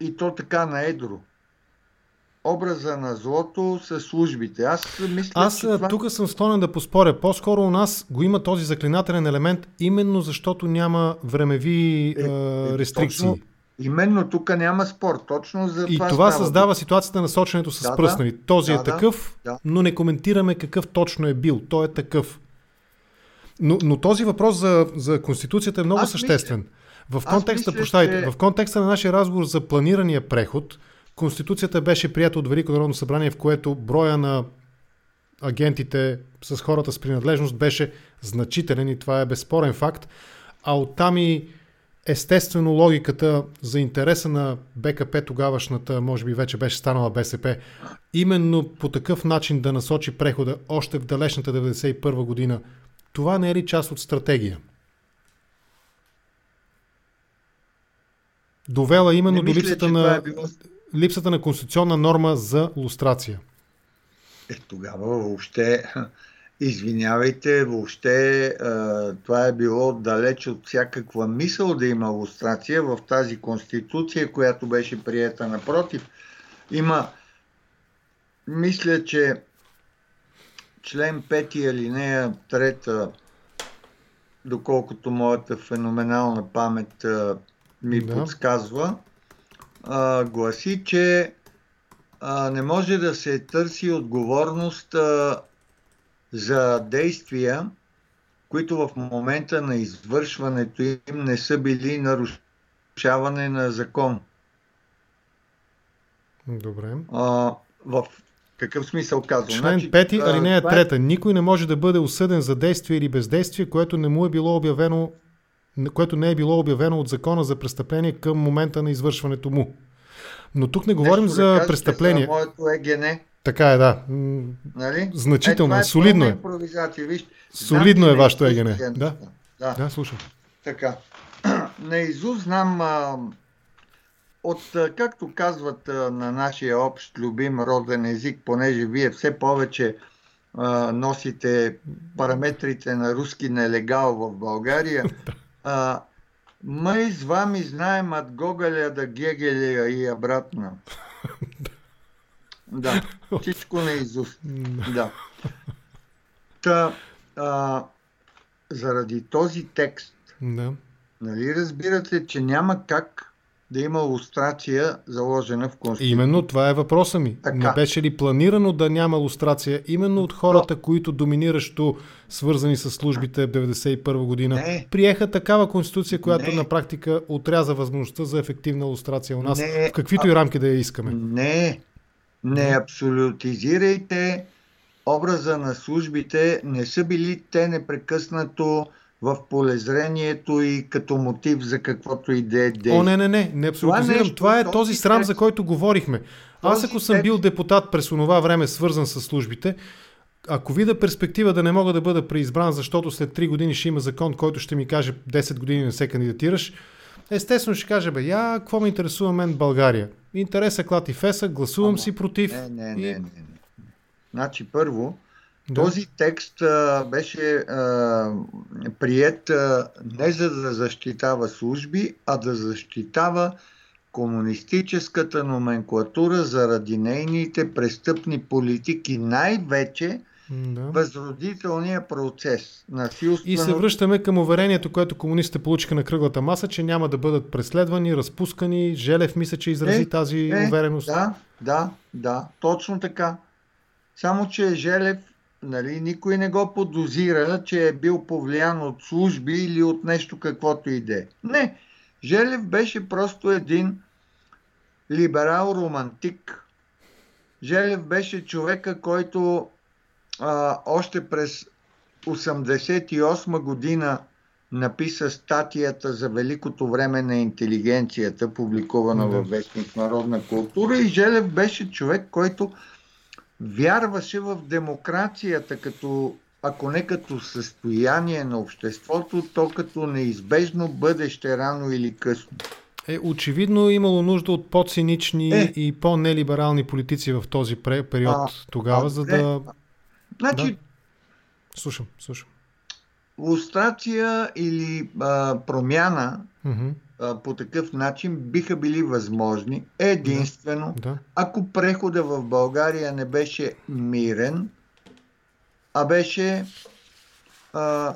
И то така на едро. Образа на злото са службите. Аз мисля, Аз че това... тук съм склонен да поспоря. По-скоро у нас го има този заклинателен елемент, именно защото няма времеви е, е, рестрикции. Точно, Именно тук няма спор. Точно за и това. Това създава ситуацията на соченето с да, пръснали. Този да, е такъв, да. но не коментираме какъв точно е бил. Той е такъв. Но, но този въпрос за, за Конституцията е много Аз съществен. Мисля, в контекста, мисля, прощайте, че... в контекста на нашия разговор за планирания преход, Конституцията беше прията от Велико народно събрание, в което броя на агентите с хората с принадлежност беше значителен и това е безспорен факт. А оттам и естествено логиката за интереса на БКП тогавашната, може би вече беше станала БСП, именно по такъв начин да насочи прехода още в далечната 91 година, това не е ли част от стратегия? Довела именно мисля, до липсата на, е било... липсата на конституционна норма за лустрация. Е, тогава въобще Извинявайте, въобще това е било далеч от всякаква мисъл да има лустрация в тази конституция, която беше приета. Напротив, има, мисля, че член 5 алинея 3, доколкото моята феноменална памет ми да. подсказва, гласи, че не може да се търси отговорност за действия, които в момента на извършването им не са били нарушаване на закон. Добре. А, в какъв смисъл казвам? Член значи, 5, алинея 3. Е... Никой не може да бъде осъден за действие или бездействие, което не му е било обявено което не е било обявено от закона за престъпление към момента на извършването му. Но тук не говорим Нещо за престъпление. За моето ЕГН. Така е, да. Нали? Значително е, е солидно е. Виж, солидно е вашето егене. Да? да, да, слушам. Така. Наизуст знам а, от, както казват а, на нашия общ любим роден език, понеже вие все повече а, носите параметрите на руски нелегал в България, а, мы с вами знаем от Гоголя до Гегеля и обратно. Да, всичко на Изус. Да. Та, а, заради този текст, да. нали разбирате, че няма как да има лустрация заложена в Конституцията. Именно това е въпроса ми. Така. Не беше ли планирано да няма лустрация именно от хората, То... които доминиращо свързани с службите в 1991 година, не. приеха такава конституция, която не. на практика отряза възможността за ефективна лустрация у нас, не. в каквито а... и рамки да я искаме. Не, не абсолютизирайте образа на службите. Не са били те непрекъснато в полезрението и като мотив за каквото и да е О, не, не, не, не абсолютизирам. Това, нещо, това е този срам, за който говорихме. Аз ако съм бил депутат през онова време, свързан с службите, ако видя перспектива да не мога да бъда преизбран, защото след 3 години ще има закон, който ще ми каже 10 години не се кандидатираш, естествено ще каже, бе, я, какво ме интересува мен България? Интерес е клад и феса, гласувам Ама, си против. Не, не, и... не, не, не. Значи първо, Да. Този текст а, беше а, прият а, не за да защитава служби, а да защитава комунистическата номенклатура заради нейните престъпни политики, най-вече да. възродителния процес. Насилствено... И се връщаме към уверението, което комунистите получиха на кръглата маса, че няма да бъдат преследвани, разпускани. Желев мисля, че изрази е, тази е, увереност. Да, да, да, точно така. Само, че Желев, нали, никой не го подозира, че е бил повлиян от служби или от нещо каквото иде. Не, Желев беше просто един либерал-романтик. Желев беше човека, който а, още през 1988 година написа статията за Великото време на интелигенцията, публикувана във вестник Народна култура и Желев беше човек, който вярваше в демокрацията като ако не като състояние на обществото, то като неизбежно бъдеще рано или късно. Е, очевидно е имало нужда от по-цинични е. и по-нелиберални политици в този период а, тогава, а, за да... Значи, да. Слушам, слушам. Лустрация или а, промяна mm-hmm. а, по такъв начин биха били възможни единствено, да. Да. ако прехода в България не беше мирен, а беше а,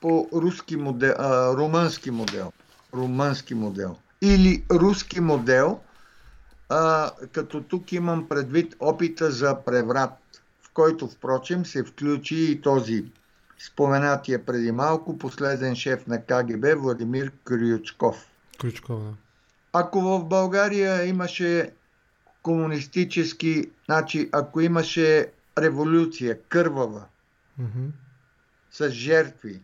по руски модел, а, румънски модел. Румънски модел. Или руски модел, а, като тук имам предвид опита за преврат, в който, впрочем, се включи и този споменатия преди малко последен шеф на КГБ Владимир Крючков. Крючков, да. Ако в България имаше комунистически, значи ако имаше революция, кървава, mm-hmm. с жертви,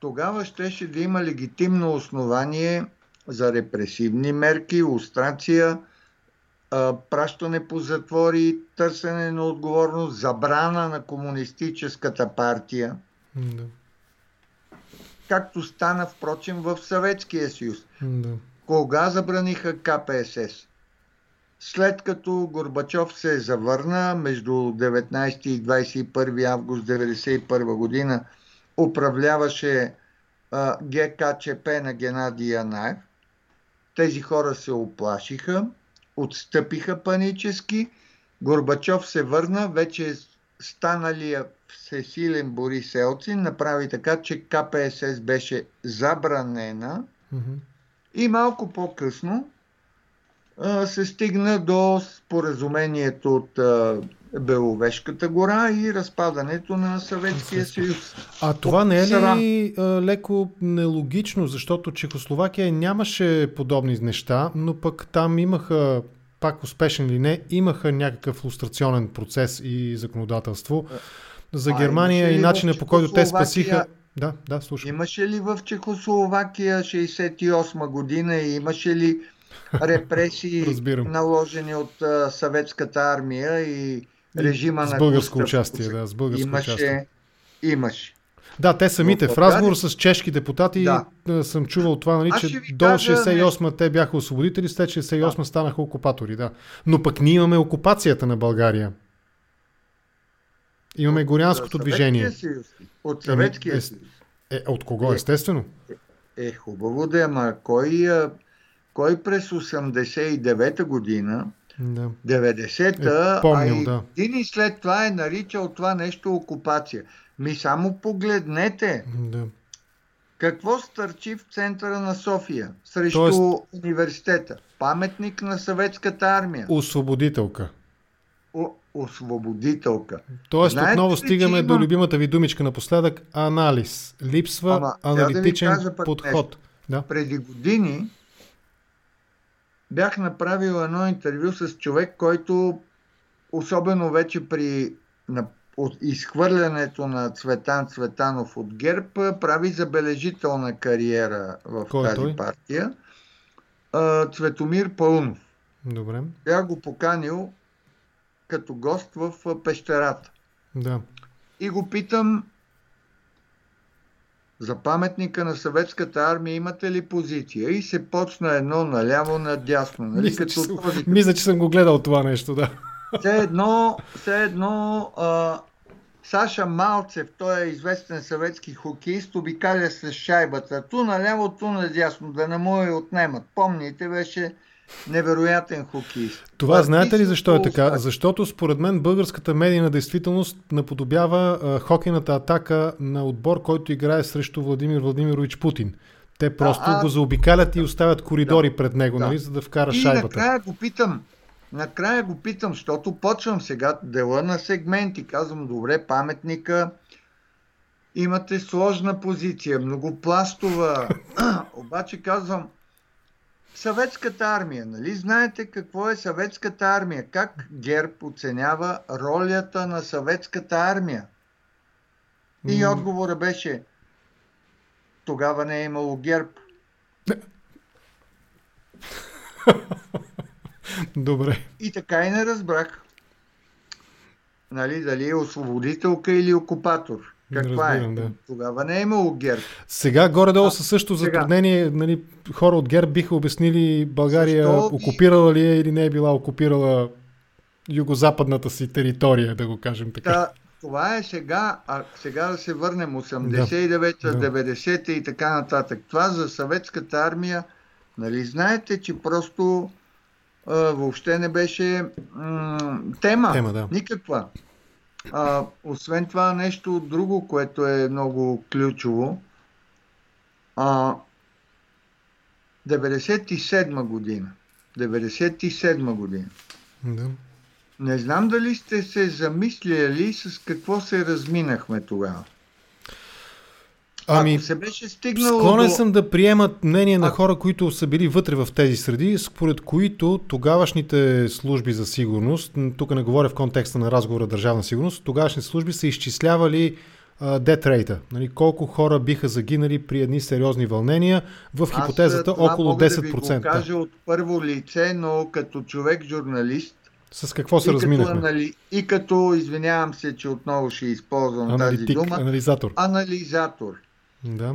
тогава щеше да има легитимно основание за репресивни мерки, устрация, пращане по затвори, търсене на отговорност, забрана на комунистическата партия. Да. Както стана, впрочем, в Съветския съюз. Да. Кога забраниха КПСС? След като Горбачов се завърна между 19 и 21 август 1991 година, управляваше а, ГКЧП на Геннадий Янаев. Тези хора се оплашиха, отстъпиха панически. Горбачов се върна, вече станалия всесилен Борис Елцин направи така, че КПСС беше забранена mm-hmm. и малко по-късно се стигна до споразумението от Беловешката гора и разпадането на Съветския съюз. А това не е ли леко нелогично, защото Чехословакия нямаше подобни неща, но пък там имаха, пак успешен или не, имаха някакъв лустрационен процес и законодателство. За Германия и начина по който те спасиха... Да, да, слушам. Имаше ли в Чехословакия 68 година и имаше ли репресии, наложени от а, съветската армия и режима с на българско участие, да, с българско имаше, участие. Имаше. Да, те самите. В разговор с чешки депутати да. съм чувал това, нали, че до 68 те бяха освободители, след 68 да. станаха окупатори. Да. Но пък ние имаме окупацията на България. Имаме от горянското движение. Съюз. От Съветския съюз. Е, е, от кого, е, естествено? Е, е хубаво да е, ама кой кой през 89-та година, да. 90-та, е, помнил, а и да. години след това е наричал това нещо окупация. Ми само погледнете. Да. Какво стърчи в центъра на София срещу Тоест... университета? Паметник на съветската армия. Освободителка. О, освободителка. Тоест Знаете отново стигаме има... до любимата ви думичка напоследък анализ. Липсва Ама, аналитичен да подход. Да? Преди години бях направил едно интервю с човек, който особено вече при на, от изхвърлянето на Цветан Цветанов от ГЕРБ прави забележителна кариера в Кой е тази той? партия. А, Цветомир Пълнов. Добре. Бях го поканил като гост в пещерата. Да. И го питам за паметника на съветската армия имате ли позиция? И се почна едно наляво надясно. Нали? Мисля, Като че съм, този... мисля, че съм го гледал това нещо, да. Все едно, все едно а, Саша Малцев, той е известен съветски хокеист, обикаля с шайбата. Ту наляво, ту надясно, да не му я отнемат. Помните, беше невероятен хокеист. Това Парти знаете ли защо е така? Защото според мен българската медийна действителност наподобява а, хокейната атака на отбор, който играе срещу Владимир Владимирович Путин. Те просто а, го заобикалят и оставят коридори да, пред него, да. нали, за да вкара и шайбата. И накрая го питам, накрая го питам, защото почвам сега дела на сегменти. Казвам, добре, паметника, имате сложна позиция, многопластова. Обаче казвам, съветската армия, нали знаете какво е съветската армия? Как ГЕРБ оценява ролята на съветската армия? И отговора беше, тогава не е имало ГЕРБ. Добре. И така и не разбрах. Нали, дали е освободителка или окупатор. Каква е? разбирам, е? Да. Тогава не е имало ГЕРБ. Сега горе-долу със също затруднение, нали, хора от ГЕРБ биха обяснили България Защо окупирала ли е или не е била окупирала югозападната си територия, да го кажем така. Та, това е сега, а сега да се върнем 89-та, да. 90-та и така нататък. Това за съветската армия, нали знаете, че просто а, въобще не беше м- тема. тема да. Никаква. А, освен това, нещо друго, което е много ключово. А, 97 година. 97 година. Да. Не знам дали сте се замисляли с какво се разминахме тогава. Ами, Ако се беше стигнало склонен до... съм да приемат мнение на а... хора, които са били вътре в тези среди, според които тогавашните служби за сигурност, тук не говоря в контекста на разговора държавна сигурност, тогавашните служби са изчислявали дет рейта. Нали, колко хора биха загинали при едни сериозни вълнения в хипотезата Аз, около мога 10%. Да ви го кажа от първо лице, но като човек журналист с какво се и разминахме? Като, анали... И като, извинявам се, че отново ще използвам Аналитик, тази дума. Анализатор. Анализатор. Да.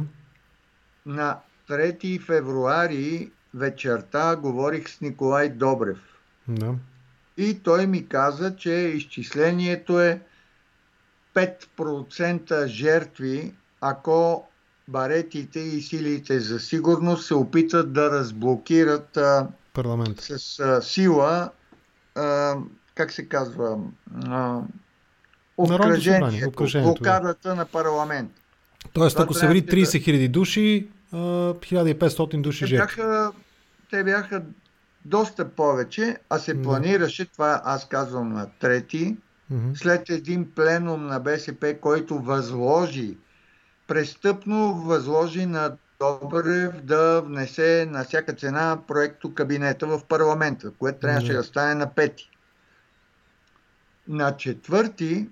На 3 февруари вечерта говорих с Николай Добрев. Да. И той ми каза, че изчислението е 5% жертви, ако баретите и силите за сигурност се опитат да разблокират парламент с а, сила, а, как се казва, а, обкръжението, блокадата на парламент. Тоест, ако са били 30 000 души, 1500 души те жертви. Бяха, те бяха доста повече, а се планираше, това аз казвам на трети, mm-hmm. след един пленум на БСП, който възложи, престъпно възложи на Добрев да внесе на всяка цена проекто кабинета в парламента, което трябваше mm-hmm. да стане на пети. На четвърти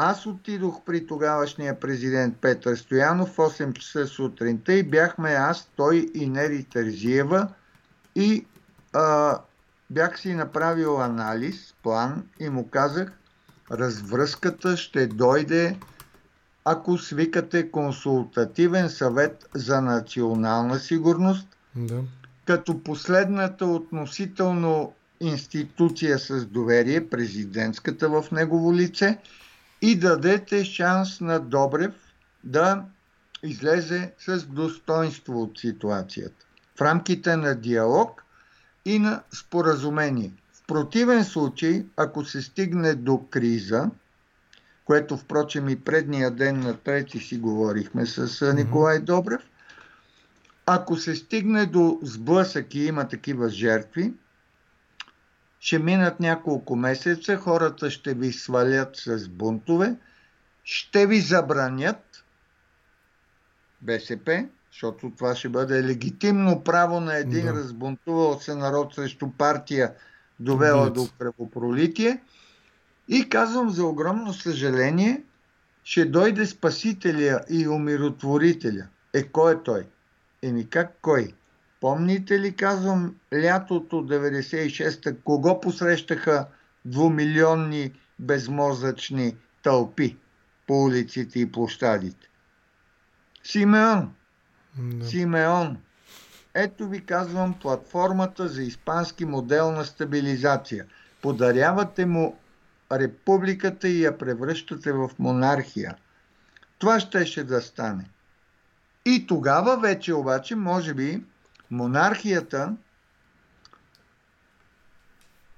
аз отидох при тогавашния президент Петър Стоянов в 8 часа сутринта и бяхме аз, той и Нери Терзиева и а, бях си направил анализ, план и му казах, развръзката ще дойде, ако свикате консултативен съвет за национална сигурност, да. като последната относително институция с доверие, президентската в негово лице – и дадете шанс на Добрев да излезе с достоинство от ситуацията в рамките на диалог и на споразумение. В противен случай, ако се стигне до криза, което впрочем и предния ден на трети си говорихме с Николай Добрев, ако се стигне до сблъсък и има такива жертви, ще минат няколко месеца, хората ще ви свалят с бунтове, ще ви забранят БСП, защото това ще бъде легитимно право на един да. разбунтувал се народ срещу партия, довела Убиец. до кръвопролитие. И казвам за огромно съжаление, ще дойде спасителя и умиротворителя. Е, кой е той? Еми как кой? Помните ли, казвам, лятото 96-та, кого посрещаха двумилионни безмозъчни тълпи по улиците и площадите? Симеон. Да. Симеон. Ето ви казвам платформата за испански модел на стабилизация. Подарявате му републиката и я превръщате в монархия. Това щеше да стане. И тогава вече обаче, може би, монархията,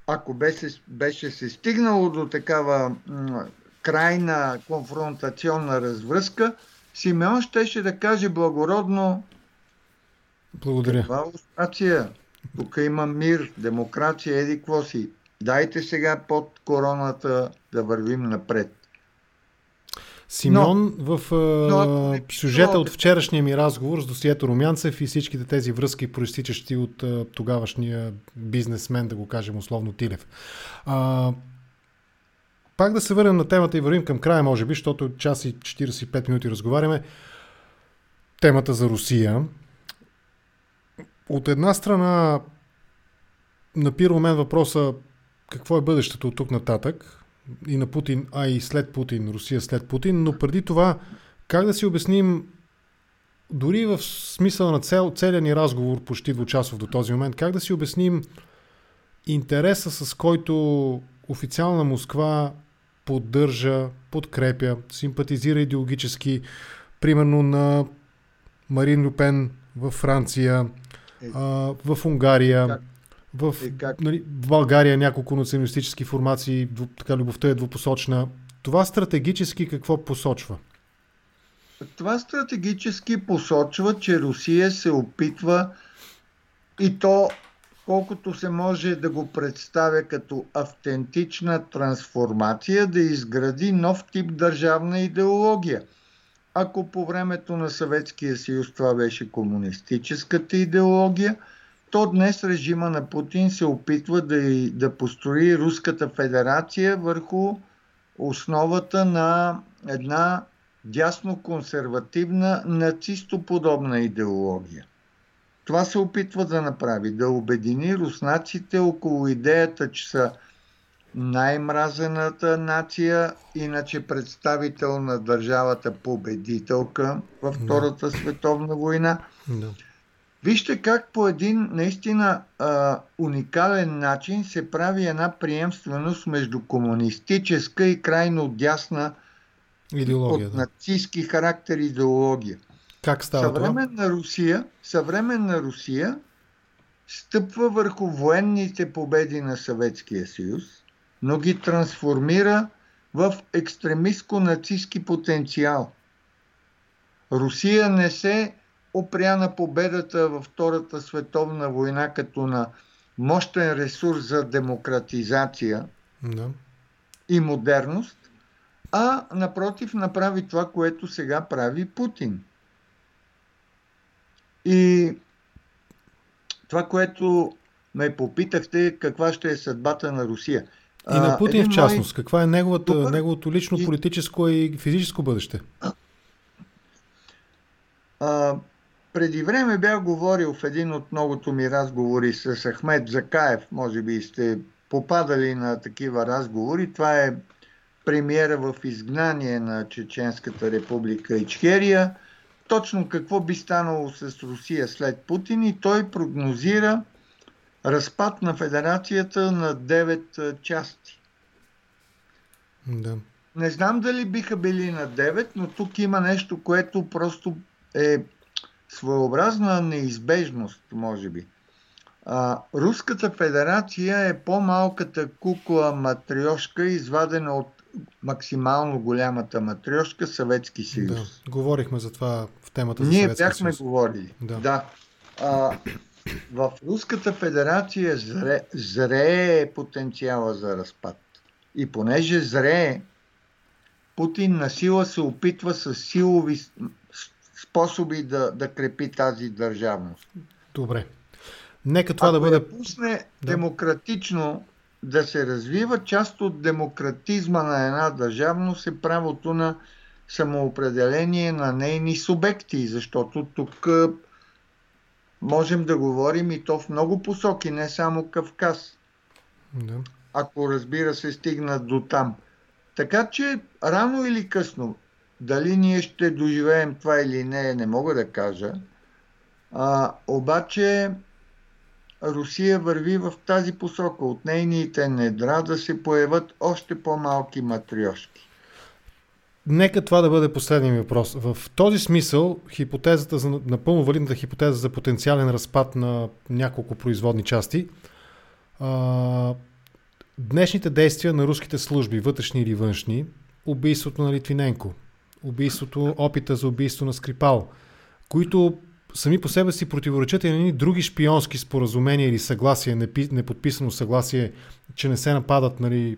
ако беше, беше се стигнало до такава м- крайна конфронтационна развръзка, Симеон щеше да каже благородно Благодаря. Това лустрация. Тук има мир, демокрация, еди си. Дайте сега под короната да вървим напред. Симеон но, в но, е сюжета от вчерашния ми разговор с досието Румянцев и всичките тези връзки, проистичащи от а, тогавашния бизнесмен, да го кажем условно Тилев. А, пак да се върнем на темата и вървим към края, може би, защото час и 45 минути разговаряме. Темата за Русия. От една страна напира мен въпроса какво е бъдещето от тук нататък и на Путин, а и след Путин, Русия след Путин, но преди това как да си обясним дори в смисъл на цел, целият ни разговор, почти двучасов до този момент, как да си обясним интереса, с който официална Москва поддържа, подкрепя, симпатизира идеологически, примерно на Марин Люпен във Франция, е, а, в Унгария, как? В, е, как? Нали, в България няколко националистически формации, така любовта е двупосочна. Това стратегически какво посочва? Това стратегически посочва, че Русия се опитва и то колкото се може да го представя като автентична трансформация, да изгради нов тип държавна идеология. Ако по времето на Съветския съюз това беше комунистическата идеология, то днес режима на Путин се опитва да, да построи Руската федерация върху основата на една дясно-консервативна нацистоподобна идеология. Това се опитва да направи, да обедини руснаците около идеята, че са най-мразената нация, иначе представител на държавата победителка във Втората да. световна война. Да. Вижте как по един наистина а, уникален начин се прави една приемственост между комунистическа и крайно дясна идеология, от да. нацистски характер идеология. Как става съвременна това? Русия, съвременна Русия стъпва върху военните победи на Съветския съюз, но ги трансформира в екстремистко-нацистски потенциал. Русия не се опря на победата във Втората световна война като на мощен ресурс за демократизация да. и модерност, а напротив направи това, което сега прави Путин. И това, което ме попитахте, каква ще е съдбата на Русия. И на Путин в частност. Мой... Каква е неговата, Добър... неговото лично политическо и физическо бъдеще? А, преди време бях говорил в един от многото ми разговори с Ахмед Закаев. Може би сте попадали на такива разговори. Това е премиера в изгнание на Чеченската република Ичхерия – точно какво би станало с Русия след Путин и той прогнозира разпад на федерацията на 9 части. Да. Не знам дали биха били на 9, но тук има нещо, което просто е своеобразна неизбежност, може би. А, Руската федерация е по-малката кукла матрешка, извадена от максимално голямата матрешка Съветски съюз. Да, говорихме за това в темата за Ние Съветски бяхме съюз. говорили. Да. да. А, в Руската федерация зре, зрее потенциала за разпад. И понеже зрее, Путин на сила се опитва с силови способи да, да крепи тази държавност. Добре. Нека това Ако да бъде. Я пусне да. демократично да се развива част от демократизма на една държавност е правото на самоопределение на нейни субекти, защото тук можем да говорим и то в много посоки, не само Кавказ. Да. Ако разбира се стигнат до там. Така че рано или късно, дали ние ще доживеем това или не, не мога да кажа. А, обаче Русия върви в тази посока. От нейните недра да се появят още по-малки матриошки. Нека това да бъде последния въпрос. В този смисъл, хипотезата за, напълно валидната хипотеза за потенциален разпад на няколко производни части, а, днешните действия на руските служби, вътрешни или външни, убийството на Литвиненко, убийството, опита за убийство на Скрипал, които сами по себе си противоречат и на други шпионски споразумения или съгласие, неподписано съгласие, че не се нападат нали,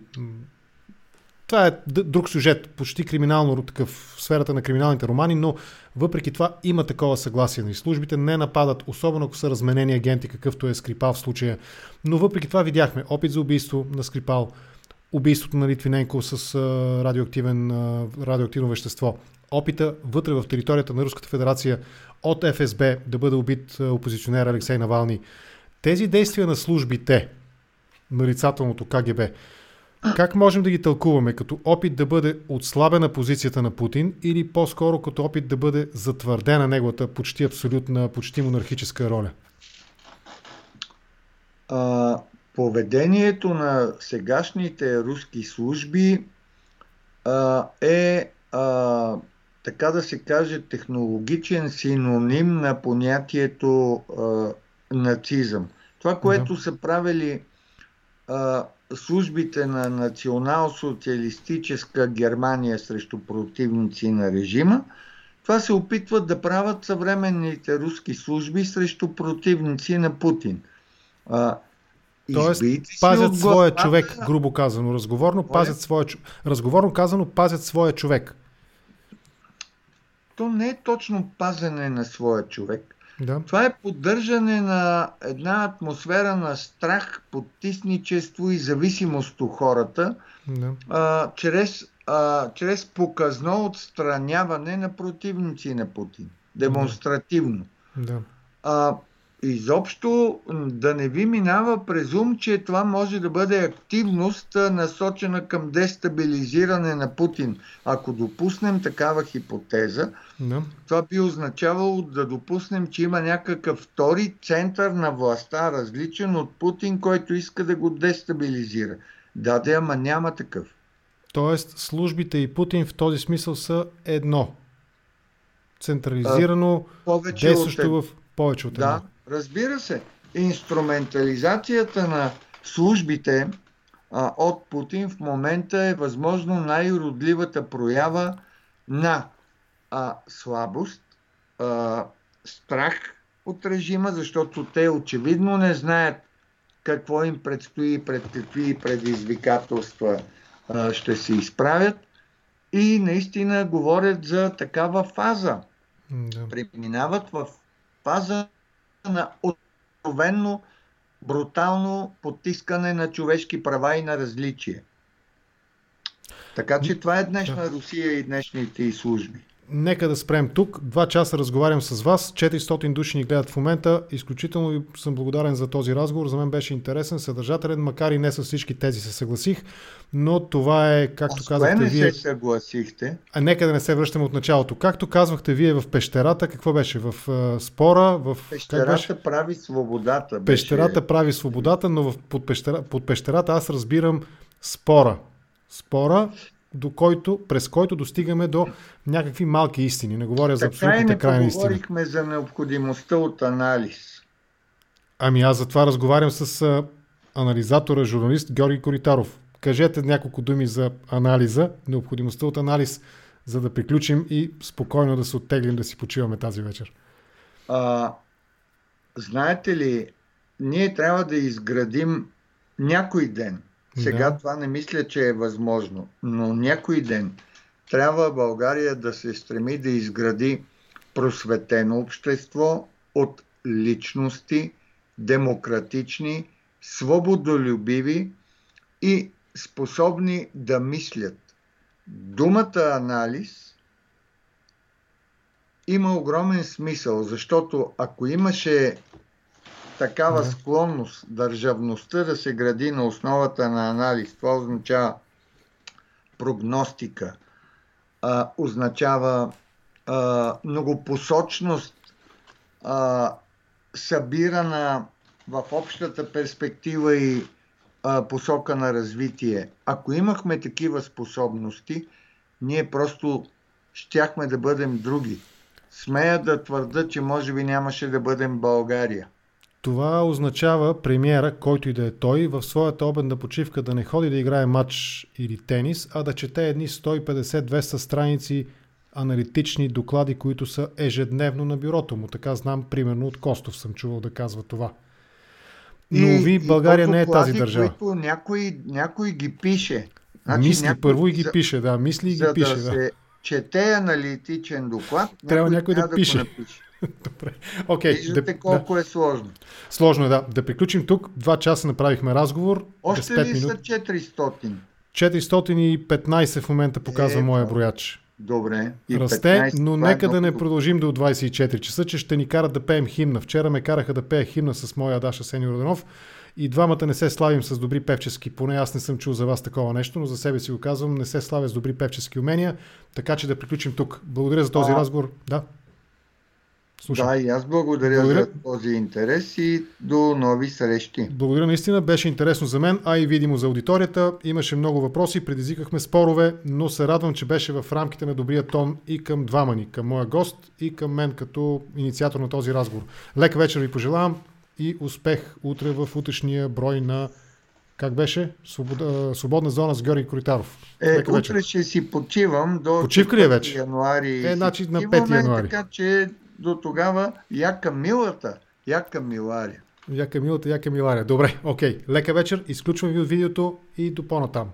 това е друг сюжет, почти криминално такъв в сферата на криминалните романи, но въпреки това има такова съгласие. И службите не нападат, особено ако са разменени агенти, какъвто е Скрипал в случая. Но въпреки това видяхме опит за убийство на Скрипал, убийството на Литвиненко с радиоактивен, радиоактивно вещество, опита вътре в територията на Руската федерация от ФСБ да бъде убит опозиционер Алексей Навални. Тези действия на службите, нарицателното КГБ, как можем да ги тълкуваме? Като опит да бъде отслабена позицията на Путин или по-скоро като опит да бъде затвърдена неговата почти абсолютна, почти монархическа роля? А, поведението на сегашните руски служби а, е, а, така да се каже, технологичен синоним на понятието а, нацизъм. Това, което да. са правили а, службите на национал-социалистическа Германия срещу противници на режима, това се опитват да правят съвременните руски служби срещу противници на Путин. А, Тоест, пазят своя човек, грубо казано, разговорно, пазят своя, разговорно казано, пазят своя човек. То не е точно пазене на своя човек. Да. Това е поддържане на една атмосфера на страх, потисничество и зависимост у хората, да. а, чрез, а, чрез показно отстраняване на противници на Путин. Демонстративно. Да. А, изобщо да не ви минава през ум, че това може да бъде активност насочена към дестабилизиране на Путин. Ако допуснем такава хипотеза, no. това би означавало да допуснем, че има някакъв втори център на властта, различен от Путин, който иска да го дестабилизира. Да, да, ама няма такъв. Тоест, службите и Путин в този смисъл са едно. Централизирано, а, действащо в повече от едно. Да, Разбира се, инструментализацията на службите а, от Путин в момента е възможно най-родливата проява на а, слабост, а, страх от режима, защото те очевидно не знаят какво им предстои, пред какви предизвикателства а, ще се изправят и наистина говорят за такава фаза. Да. Преминават в фаза на откровенно брутално потискане на човешки права и на различие. Така че това е днешна Русия и днешните и служби. Нека да спрем тук. Два часа разговарям с вас. 400 души ни гледат в момента. Изключително съм благодарен за този разговор. За мен беше интересен, съдържателен, макар и не с всички тези се съгласих. Но това е, както казахте не вие... се съгласихте? А нека да не се връщаме от началото. Както казвахте вие в пещерата, какво беше? В uh, спора? В... Пещерата беше? прави свободата. Беше... Пещерата прави свободата, но в, под, пещера, под пещерата аз разбирам спора. Спора до който, през който достигаме до някакви малки истини. Не говоря за абсолютните крайни истини. Така говорихме за необходимостта от анализ. Ами аз за това разговарям с а, анализатора, журналист Георги Коритаров. Кажете няколко думи за анализа, необходимостта от анализ, за да приключим и спокойно да се оттеглим да си почиваме тази вечер. А, знаете ли, ние трябва да изградим някой ден – сега да. това не мисля, че е възможно, но някой ден трябва България да се стреми да изгради просветено общество от личности, демократични, свободолюбиви и способни да мислят. Думата анализ има огромен смисъл, защото ако имаше такава склонност държавността да се гради на основата на анализ. Това означава прогностика, а, означава а, многопосочност, а, събирана в общата перспектива и а, посока на развитие. Ако имахме такива способности, ние просто щяхме да бъдем други. Смея да твърда, че може би нямаше да бъдем България. Това означава премиера, който и да е той, в своята обедна почивка да не ходи да играе матч или тенис, а да чете едни 150-200 страници аналитични доклади, които са ежедневно на бюрото му. Така знам, примерно от Костов съм чувал да казва това. Но И- ви, и България то не е доклади, тази държава. Които някой, някой ги пише. Значи мисли някой първо и ги за- пише, да, мисли и ги пише, да да. се чете аналитичен доклад, Трябва някой да трябва пише. напише. Добре. Окей, Виждате да, колко е сложно. да. Сложно е, да. Да приключим тук. Два часа направихме разговор. Още ли 5 са минути. 400? 415 в момента показва Е, моя брояч. Добре. И Расте, 15, но е нека да не продължим до 24 часа, че ще ни карат да пеем химна. Вчера ме караха да пея химна с моя Даша Сени Роденов и двамата не се славим с добри певчески. Поне аз не съм чул за вас такова нещо, но за себе си го казвам, не се славя с добри певчески умения, така че да приключим тук. Благодаря за този А. разговор. Да. Слушам. Да, и аз благодаря, Благодаря. за този интерес и до нови срещи. Благодаря наистина, беше интересно за мен, а и видимо за аудиторията. Имаше много въпроси, предизвикахме спорове, но се радвам, че беше в рамките на добрия тон и към двама ни, към моя гост и към мен като инициатор на този разговор. Лека вечер ви пожелавам и успех утре в утрешния брой на как беше? Свобода, свободна зона с Георги Коритаров. Е, Лека вечер. утре ще си почивам до Почивка ли е 4 вече? януари. Е, значи на почиваме, 5 януари. Така че до тогава яка милата, яка милария. Яка милата, яка милария. Добре, окей. Лека вечер, изключвам ви от видеото и до по-натам.